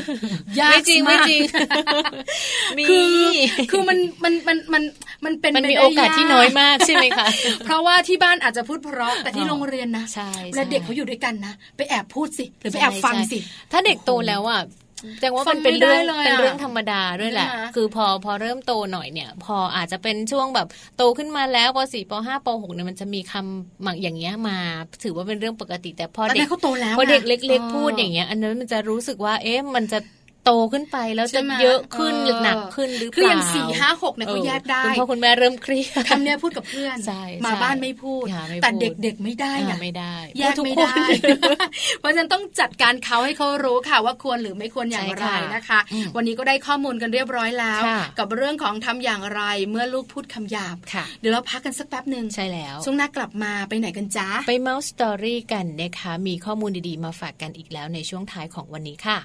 ยากไม่จริงากไม่จริงมีคือคือมันมันมันมันมันเป็นมันไปมีได้โอกาสที่น้อยมากใช่ไหมคะเพราะว่าที่บ้านอาจจะพูดเพราะแต่ที่อ๋อโรงเรียนนะใช่เวลาเด็กเขาอยู่ด้วยกันนะ ไปแอบพูดสิหรือไปแอบฟังสิ ถ้าเด็กโตแล้วอะ แสดงว่าฟัมันงเป็นเรื่องไม่ได้เลยอะเป็นเรื่องธรรมดาด้วยแหละใช่ไหมคือพอพอเริ่มโตหน่อยเนี่ย พออาจจะเป็นช่วงแบบโตขึ้นมาแล้วปสี่ปห้าปหกเนี่ยมันจะมีคำหมักอย่างเงี้ยมา ถือว่าเป็นเรื่องปกติแต่พอตอนเด็นั้กนเขาโตแล้วพอเด็กนะเล็ก ๆ พูดอย่างเงี้ย อันนั้นมันจะรู้สึกว่าเอ๊ะมันจะ โตขึ้นไปแล้วใช่จะไหมเยอะขึ้นเออหรือหนักขึ้นหรือเปล่าคืออย่างสี่ห้าหกเนี่ยเขาแยกได้คุณพ่อคุณแม่เริ่มเครียดคำเนี้ยพูดกับเพื่อนใช่มาใช่บ้านไม่พูดอย่าไม่แต่พูดเด็กๆไม่ได้อ่านะไม่ได้แยกพูไม่ทุได้คนเพราะฉะนั้นต้องจัดการเขาให้เขารู้ค่ะว่าควรหรือไม่ควรอย่างใช่ไรค่ะนะคะอืมวันนี้ก็ได้ข้อมูลกันเรียบร้อยแล้วค่ะกับเรื่องของทำอย่างไรเมื่อลูกพูดคำหยาบค่ะเดี๋ยวเราพักกันสักแป๊บหนึ่งใช่แล้วช่วงหน้ากลับมาไปไหนกันจ้าไปเมาส์สตอรี่กันนะคะมีข้อมูลดีๆมาฝากกันอีกแล้วในช่วงท้ายของวันนี้ค่ะ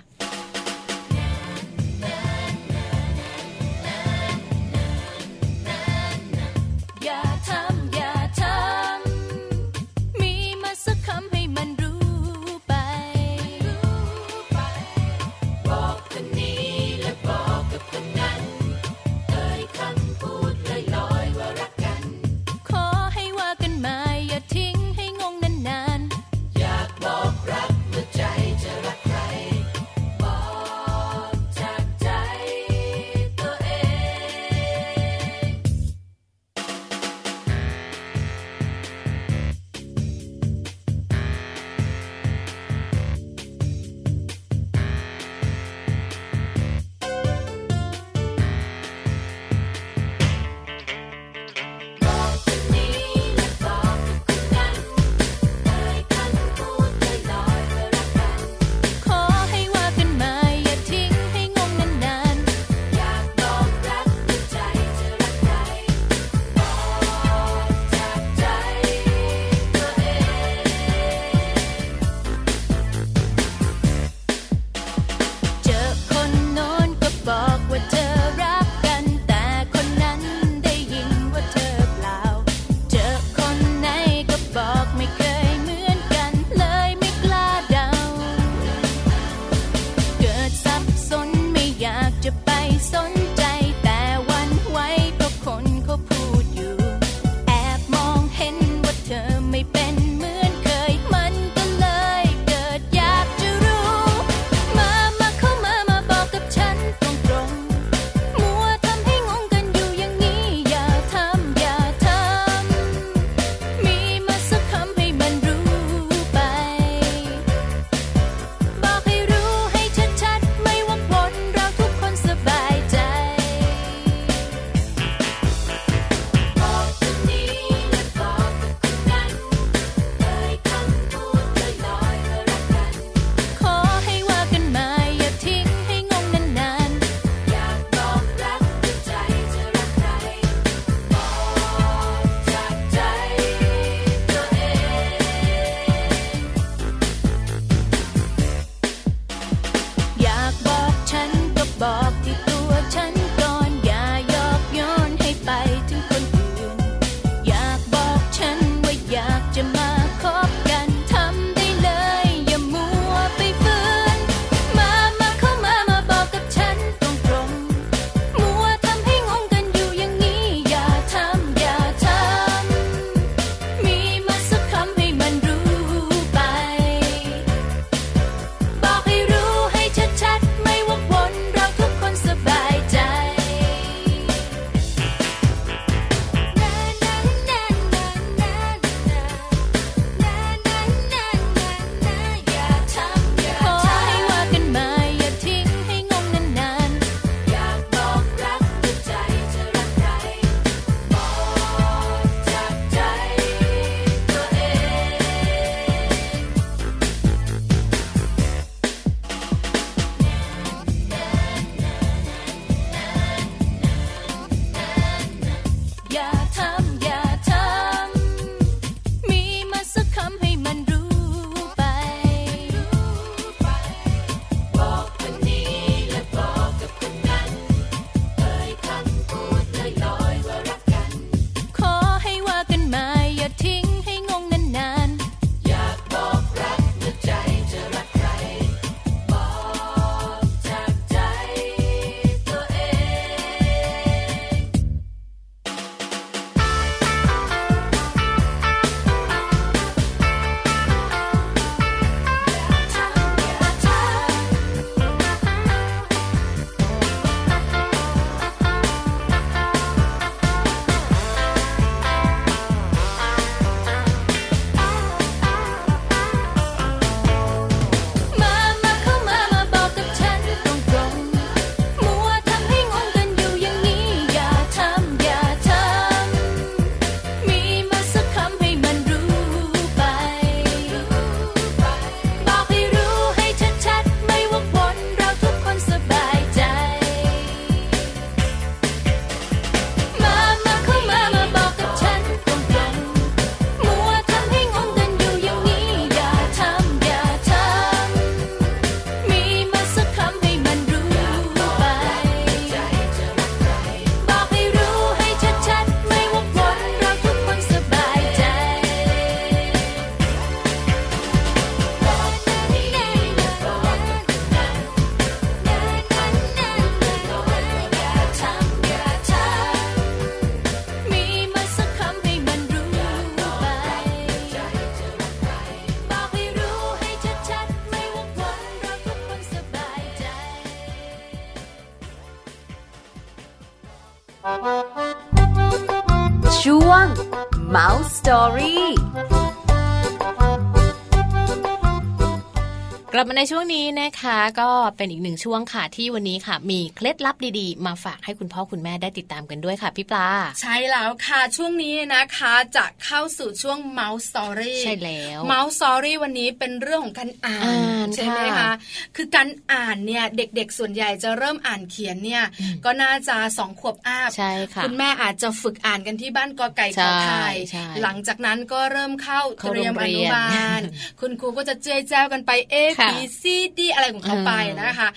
ลับมาในช่วงนี้นะคะ ก็เป็นอีกหนึ่งช่วงค่ะที่วันนี้ค่ะ มีเคล็ดลับดีๆ มาฝากให้คุณพ่อคุณแม่ได้ติดตามกันด้วยค่ะพี่ปลาใช่แล้วค่ะช่วงนี้นะคะจะเข้าสู่ช่วง Mouse Story ใช่แล้ว Mouse Story วันนี้เป็นเรื่องของการอ่านอ่านใช่ไหมค่ะคะคือการอ่านเนี่ยเด็กๆส่วนใหญ่จะเริ่มอ่านเขียนเนี่ยก็น่าจะสองขวบอาบใช่ค่ะคุณแม่อาจจะฝึกอ่านกันที่บ้านกอไก่ขอไข่ใช่หลังจากนั้นก็เริ่มเข้าเข้าเตรียมโรงอเรีนุยนบาลคุณครูก็จะเจ้ยแจ้วกันไป A ค่ะซีดีอะไรของเขาไปนะคะ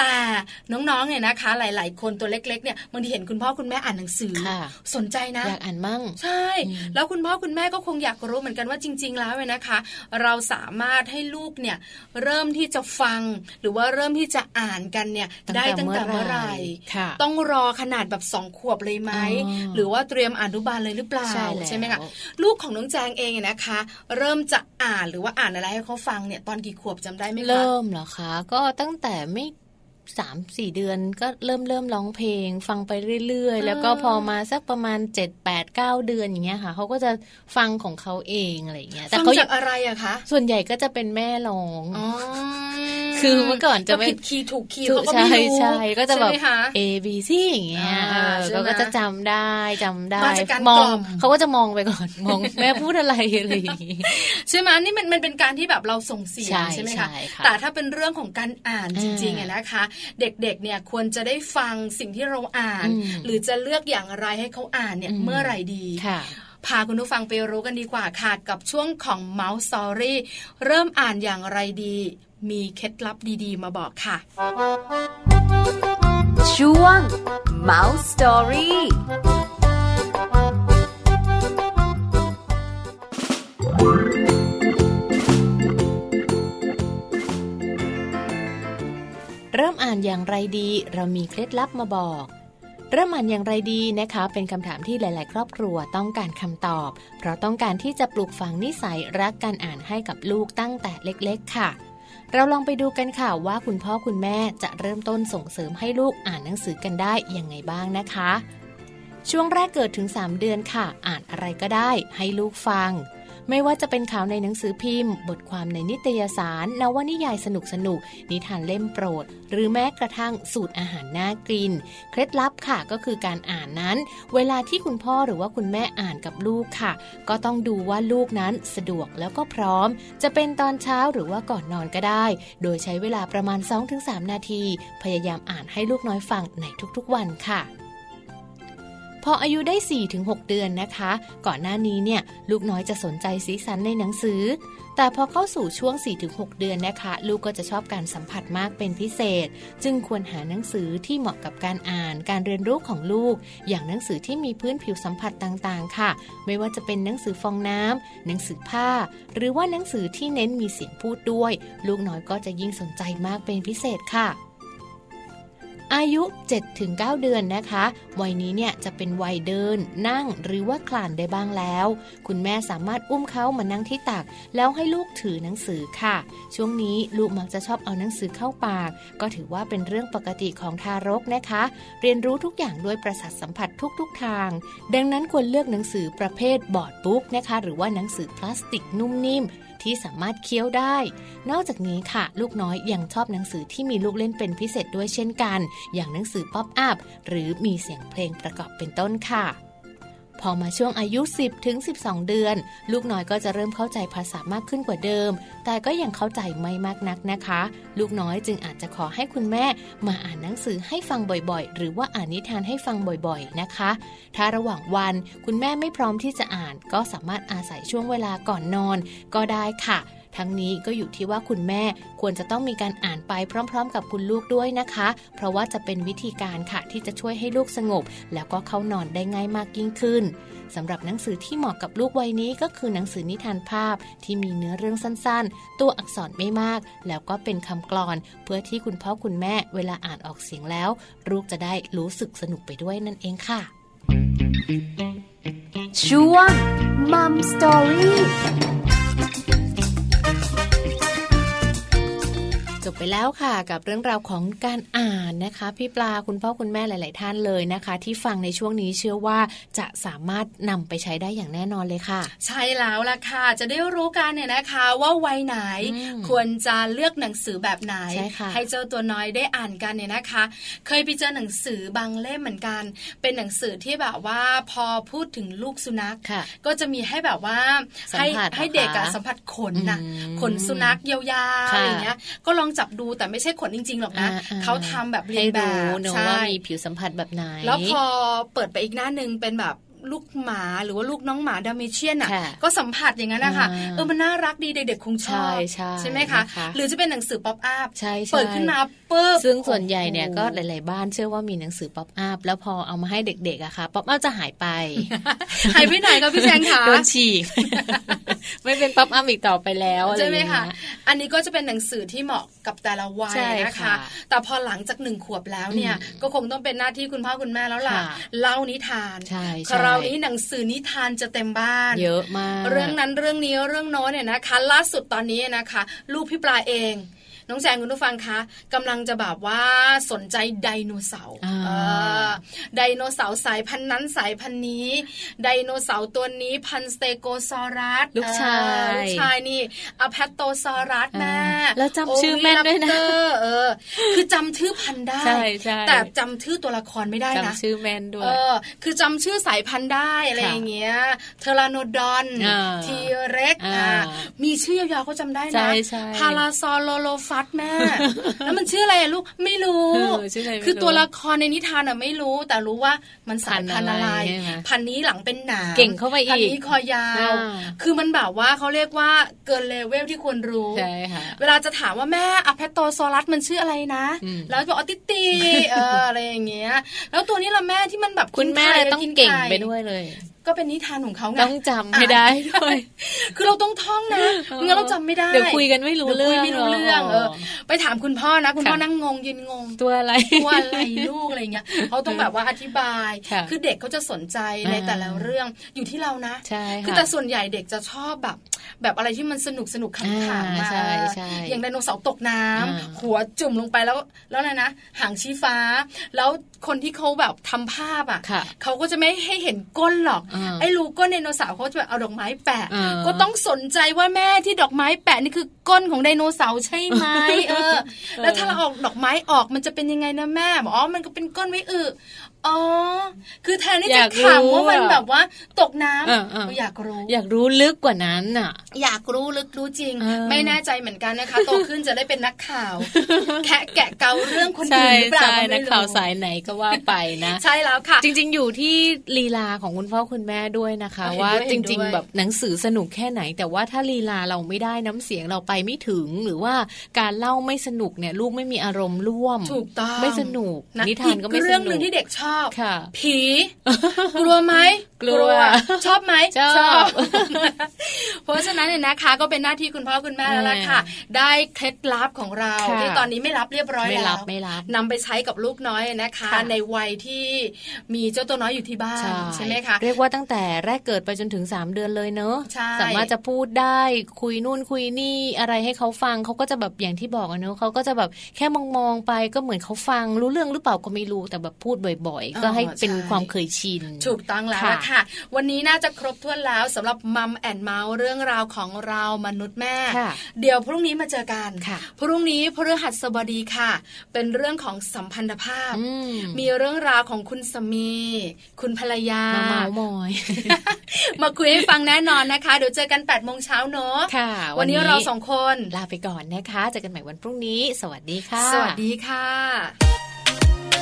แต่น้องๆเนี่ยนะคะ หลาย ๆ คนตัวเล็ก ๆ เนี่ยบางทีเห็นคุณพ่อคุณแม่อ่านหนังสือค่ะสนใจนะ อยากอ่านมั่ง ใช่ แล้วคุณพ่อคุณแม่ก็คงอยากรู้เหมือนกันว่าจริง ๆ แล้วเนี่ยนะคะ เราสามารถให้ลูกเนี่ยเริ่มที่จะฟัง หรือว่าเริ่มที่จะอ่านกันเนี่ยตั้งแต่ได้ตั้งแต่เมื่อไหร่ค่ะต้องรอขนาดแบบสองขวบเลยไหมอ๋อหรือว่าเตรียมอนุบาลเลยหรือเปล่าใช่แล้วไหมคะลูกของน้องแจงเองเนี่ยนะคะ เริ่มจะอ่านหรือว่าอ่านอะไรให้เขาฟังเนี่ยตอนกี่ขวบจำได้ไหมคะเริ่มเหรอคะ ก็ตั้งแต่ไม่ สามสี่เดือนก็เริ่มเริ่มร้องเพลง ฟังไปเรื่อยๆ แล้วก็พอมาสักประมาณเจ็ดแปดเก้าเดือนอย่างเงี้ยค่ะเขาก็จะฟังของเขาเองอะไรอย่างเงี้ยแต่ฟังเขาจากอะไรอะคะส่วนใหญ่ก็จะเป็นแม่ร้องอ๋อคือเมื่อก่อนจะไม่ผิดคีย์ถูกคีย์เขาก็ไม่ใช่รู้ใช่ก็จะแบบใช่ไหมคะ A B C อย่างเงี้ยอ่าเออใช่ไหมเขาก็จะจำได้จำได้มาจากการมองกล่อมเขาก็จะมองไปก่อนมองแม่พูดอะไรอะไรอย่างงี้ใช่ไหมนี่มันมันเป็นการที่แบบเราส่งเสียงใช่ใช่ไหมใช่คะค่ะแต่ถ้าเป็นเรื่องของการอ่านจริงๆอ่าอะนะคะเด็กๆเนี่ยควรจะได้ฟังสิ่งที่เราอ่านอืมหรือจะเลือกอย่างไรให้เขาอ่านเนี่ยอืมเมื่อไหร่ดีค่ะพาคุณผู้ฟังไปรู้กันดีกว่าค่ะกับช่วงของ Mouse Story เริ่มอ่านอย่างไรดี มีเคล็ดลับดีๆ มาบอกค่ะ ช่วง Mouse Story เเริ่มอ่านอย่างไรดี เรามีเคล็ดลับมาบอก เริ่มอ่านอย่างไรดีนะคะ เป็นคำถามที่หลาย ๆ ครอบครัวต้องการคำตอบ เพราะต้องการที่จะปลูกฝังนิสัยรักการอ่านให้กับลูกตั้งแต่เล็ก ๆ ค่ะ เราลองไปดูกันค่ะว่าคุณพ่อคุณแม่จะเริ่มต้นส่งเสริมให้ลูกอ่านหนังสือกันได้ยังไงบ้างนะคะ ช่วงแรกเกิดถึง 3 เดือนค่ะ อ่านอะไรก็ได้ ให้ลูกฟัง ไม่ว่าจะเป็นข่าวในหนังสือพิมพ์ บทความในนิตยสาร นวนิยายสนุกสนุกนิทานเล่มโปรด หรือแม้กระทั่งสูตรอาหารน่ากิน เคล็ดลับค่ะก็คือการอ่านนั้น เวลาที่คุณพ่อหรือว่าคุณแม่อ่านกับลูกค่ะ ก็ต้องดูว่าลูกนั้นสะดวกแล้วก็พร้อม จะเป็นตอนเช้าหรือว่าก่อนนอนก็ได้ โดยใช้เวลาประมาณ 2-3 นาที พยายามอ่านให้ลูกน้อยฟังในทุกๆวันค่ะ พออายุได้ 4-6 เดือนนะคะ ก่อนหน้านี้เนี่ยลูกน้อยจะสนใจสีสันในหนังสือ แต่พอเข้าสู่ช่วง 4-6 เดือนนะคะ ลูกก็จะชอบการสัมผัสมากเป็นพิเศษ จึงควรหาหนังสือที่เหมาะกับการอ่าน การเรียนรู้ของลูก อย่างหนังสือที่มีพื้นผิวสัมผัสต่างๆ ค่ะ ไม่ว่าจะเป็นหนังสือฟองน้ำหนังสือผ้า หรือว่าหนังสือที่เน้นมีเสียงพูดด้วย ลูกน้อยก็จะยิ่งสนใจมากเป็นพิเศษค่ะ อายุ 7-9 เดือนนะคะ วัยนี้เนี่ยจะเป็นวัยเดิน นั่งหรือว่าคลานได้บ้างแล้ว คุณแม่สามารถอุ้มเขามานั่งที่ตัก แล้วให้ลูกถือหนังสือค่ะ ช่วงนี้ลูกมักจะชอบเอาหนังสือเข้าปาก ก็ถือว่าเป็นเรื่องปกติของทารกนะคะ เรียนรู้ทุกอย่างด้วยประสาทสัมผัสทุกๆทาง ดังนั้นควรเลือกหนังสือประเภท board book นะคะ หรือว่าหนังสือพลาสติกนุ่มนิ่ม ที่สามารถเคี้ยวได้ นอกจากนี้ค่ะ ลูกน้อยยังชอบหนังสือที่มีลูกเล่นเป็นพิเศษด้วยเช่นกัน อย่างหนังสือ pop-up หรือมีเสียงเพลงประกอบเป็นต้นค่ะ พอมาช่วงอายุ 10ถึง12 เดือน ลูกน้อยก็จะเริ่มเข้าใจภาษามากขึ้นกว่าเดิม แต่ก็ยังเข้าใจไม่มากนักนะคะ ลูกน้อยจึงอาจจะขอให้คุณแม่ มาอ่านหนังสือให้ฟังบ่อยๆ หรือว่าอ่านนิทานให้ฟังบ่อยๆนะคะ ถ้าระหว่างวันคุณแม่ไม่พร้อมที่จะอ่าน ก็สามารถอาศัยช่วงเวลาก่อนนอน ก็ได้ค่ะ ทั้งนี้ก็อยู่ที่ว่าคุณแม่ควรจะต้องมีการอ่านไปพร้อม ๆ กับคุณลูกด้วยนะคะ เพราะว่าจะเป็นวิธีการค่ะที่จะช่วยให้ลูกสงบ แล้วก็เข้านอนได้ง่ายมากยิ่งขึ้นสำหรับหนังสือที่เหมาะกับลูกวัยนี้ก็คือหนังสือนิทานภาพที่มีเนื้อเรื่องสั้นๆ ตัวอักษรไม่มาก แล้วก็เป็นคำกลอน เพื่อที่คุณพ่อคุณแม่เวลาอ่านออกเสียงแล้ว ลูกจะได้รู้สึกสนุกไปด้วยนั่นเองค่ะช่วง Mum Story จบไปแล้วค่ะกับเรื่องราวของการอ่านนะคะ พี่ปลาคุณพ่อคุณแม่หลาย ๆ ท่านเลยนะคะ ที่ฟังในช่วงนี้เชื่อว่าจะสามารถนำไปใช้ได้อย่างแน่นอนเลยค่ะ ใช่แล้วล่ะค่ะ จะได้รู้กันเนี่ยนะคะว่าวัยไหนอืมควรจะเลือกหนังสือแบบไหนใช่ค่ะเจ้าตัวน้อยได้อ่านกันเนี่ยนะคะ เคยไปเจอหนังสือบางเล่มเหมือนกัน เป็นหนังสือที่แบบว่าพอพูดถึงลูกสุนัขค่ะก็จะมีให้แบบว่าสัมให้ผัสให้เด็กอะเหรอคะสัมผัสขนนะอืมขนสุนัขยาวๆค่ะอย่างเงี้ยก็ลองจับดูแต่ไม่ใช่ขนจริง ๆ หรอกนะอ่าๆเขาทำแบบเรียให้นแบรู้บเนอะใช่ว่ามีผิวสัมผัสแบบไหนแล้วพอเปิดไปอีกหน้าหนึ่งเป็นแบบ ลูกหมาหรือว่าลูกน้องหมาดัลเมเชียนอะค่ะก็สัมผัสอย่างนั้นนะคะอ่าเออมันน่ารักดีเด็กๆคงชอบใช่ใช่ไหมคะนะคะ หรือจะเป็นหนังสือ pop-up ใช่ใช่เปิดขึ้นมาปุ๊บซึ่งส่วนใหญ่เนี่ยโอ้โก็หลายๆบ้านเชื่อว่ามีหนังสือ pop-up แล้วพอเอามาให้เด็กๆอะค่ะ pop-up จะหายไปหายไปไหนคะพี่แจงคะโดนฉีกไม่เป็น pop-up อีกต่อไปแล้วอะไรใช่ไหมอย่างคะเงี้ยอันนี้ก็จะเป็นหนังสือที่เหมาะกับแต่ละวัยใช่นะคะค่ะแต่พอหลังจากหนึ่งขวบแล้วเนี่ยอืมก็คงต้องเป็นหน้าที่คุณพ่อคุณแม่แล้วล่ะค่ะเล่านิทานใช่ใช่ คราวนี้หนังสือนิทานจะเต็มบ้าน เยอะมาก เรื่องนั้นเรื่องนี้เรื่องโน้นเนี่ยนะคะ ล่าสุดตอนนี้นะคะ ลูกพี่ปลาเอง น้องแจงคุณผู้ฟังคะกำลังจะแบบว่าสนใจไดโนเสาร์อ่าเออไดโนเสาร์สายพันธุ์นั้นสายพันธุ์นี้ ไดโนเสาร์ตัวนี้พันธุ์สเตโกซอรัสลูกชายเออลูกชายนี่อแพตโตซอรัสแม่อ่าแล้วจำชื่อแม่นด้วยนะโอวิลาปเตอร์เออ คือจำชื่อพันธุ์ได้ใช่ใช่แต่จำชื่อตัวละครไม่ได้นะจำชื่อแม่นด้วยเออคือจำชื่อสายพันธุ์ได้อะไรค่ะอย่างเงี้ยเทอราโนดอนอ่าทีเร็กซ์อ่ามีชื่อยาวๆเขาจำได้ใช่นะใช่พาราซอโรโลฟัสแม่แล้วมันชื่ออะไรอะลูกไม่รู้เออชื่ออะไรไม่รู้คือตัวละครในนิทานอะไม่รู้ แต่รู้ว่ามันสายพันธุ์อะไร พันธุ์อะไรใช่ไหมพันธุ์นี้หลังเป็นหนามเก่งเข้าไปอีกพันธุ์นี้คอยาวอ่าคือมันแบบว่าเขาเรียกว่าเกินเลเวลที่ควรรู้ใช่ค่ะเวลาจะถามว่าแม่อะแพตโตซอรัสมันชื่ออะไรนะอืมแล้วจะบอกออติตีเอออะไรอย่างเงี้ย แล้วตัวนี้ละแม่ที่มันแบบคุณแม่กินไข่ต้องกินเก่งข่ไปด้วยเลย ก็เป็นนิทานของเขาไงต้องจำให้ได้ด้วยคือเราต้องท่องนะไม่งั้นเราจำไม่ได้เดี๋ยวคุยกันไม่รู้เดี๋ยวคุยเรื่องไม่รู้เรื่องหรอเออไปถามคุณพ่อนะ คุณพ่อค่ะนั่งงงยืนงงตัวอะไรตัวอะไรลูกอะไรเงี้ยเขาต้องแบบว่าอธิบายค่ะคือเด็กเขาจะสนใจในอ่าแต่ละเรื่องอยู่ที่เรานะใช่คือค่ะแต่ส่วนใหญ่เด็กจะชอบแบบ แบบอะไรที่มันสนุกสนุกขำอ่าๆมาใช่ใช่อย่างไดโนเสาร์ตกน้ำอ่าหัวจุ่มลงไปแล้ว แล้วอะไรนะหางชี้ฟ้า แล้วคนที่เขาแบบทำภาพอะค่ะเขาก็จะไม่ให้เห็นก้นหรอกอ่าไอ้รูก้นไดโนเสาร์เขาจะแบบเอาดอกไม้แปะอ่าก็ต้องสนใจว่าแม่ที่ดอกไม้แปะนี่คือก้นของไดโนเสาร์ใช่ไหมเออ แล้วถ้าเราออกดอกไม้ออกมันจะเป็นยังไงนะแม่บอกอ๋อมันก็เป็นก้นไว้อึ อ๋อ คือแทนที่อจะยากรู้ถามว่ามันอะแบบว่าตกน้ำเออเออก็อยากรู้ อยากรู้ลึกกว่านั้นน่ะ อยากรู้ลึกรู้จริงเออไม่แน่ใจเหมือนกันนะคะโตขึ้นจะได้เป็นนักข่าว แคะแกะเกาเรื่องคนใช่อื่นหรือเปล่าใช่ก็ไม่นักรู้ข่าวสายไหนก็ว่าไปนะ ใช่แล้วค่ะ จริง ๆ อยู่ที่ลีลาของคุณพ่อคุณแม่ด้วยนะคะเห็นด้วยว่าเห็จนด้วยริง ๆ แบบหนังสือสนุกแค่ไหน แต่ว่าถ้าลีลาเราไม่ได้น้ำเสียงเราไปไม่ถึง หรือว่าการเล่าไม่สนุกเนี่ยลูกไม่มีอารมณ์ร่วม ถูกต้องไม่สนุกนะนิทานก็ไม่อีสเรื่องหนุนึ่กงที่เด็กชอบค่ะ ผีกลัวไหมกลัว ชอบไหมชอบ เพราะฉะนั้นเนี่ยนะคะ ก็เป็นหน้าที่คุณพ่อคุณแม่แล้วล่ะค่ะ ได้เคล็ดลับของเราค่ะที่ตอนนี้ไม่รับเรียบร้อยไม่แล้รัวบไม่รับนำไปใช้กับลูกน้อยนะคะค่ะในวัยที่มีเจ้าตัวน้อยอยู่ที่บ้านใช่ไหมคะเรียกว่าตั้งแต่แรกเกิดไปจนถึง 3 เดือนเลยเนอะใช่สามารถจะพูดได้คุยนู่นคุยนี่อะไรให้เขาฟังเขาก็จะแบบอย่างที่บอกอะเนอะเขาก็จะแบบแค่มองมองๆไปก็เหมือนเขาฟังรู้เรื่องหรือเปล่าก็ไม่รู้แต่แบบพูดบ่อยๆ ก็ให้เป็นความเคยชิน ถูกต้องแล้วค่ะล่ะค่ะวันนี้น่าจะครบถ้วนแล้วสำหรับมัมแอนเมาส์เรื่องราวของเรามนุษย์แม่ค่ะเดี๋ยวพรุ่งนี้มาเจอกันค่ะพรุ่งนี้พฤหัสบดีค่ะ เป็นเรื่องของสัมพันธภาพอืมมีเรื่องราวของคุณสามี คุณภรรยามาเมาส์มอยมาคุยให้ฟังแน่นอนนะคะ เดี๋ยวเจอกัน8ปดโมงเช้าเนอะค่ะวันนี้เราสองคนลาไปก่อนนะคะ เจอกันใหม่วันพรุ่งนี้ สวัสดีค่ะ สวัสดีค่ะ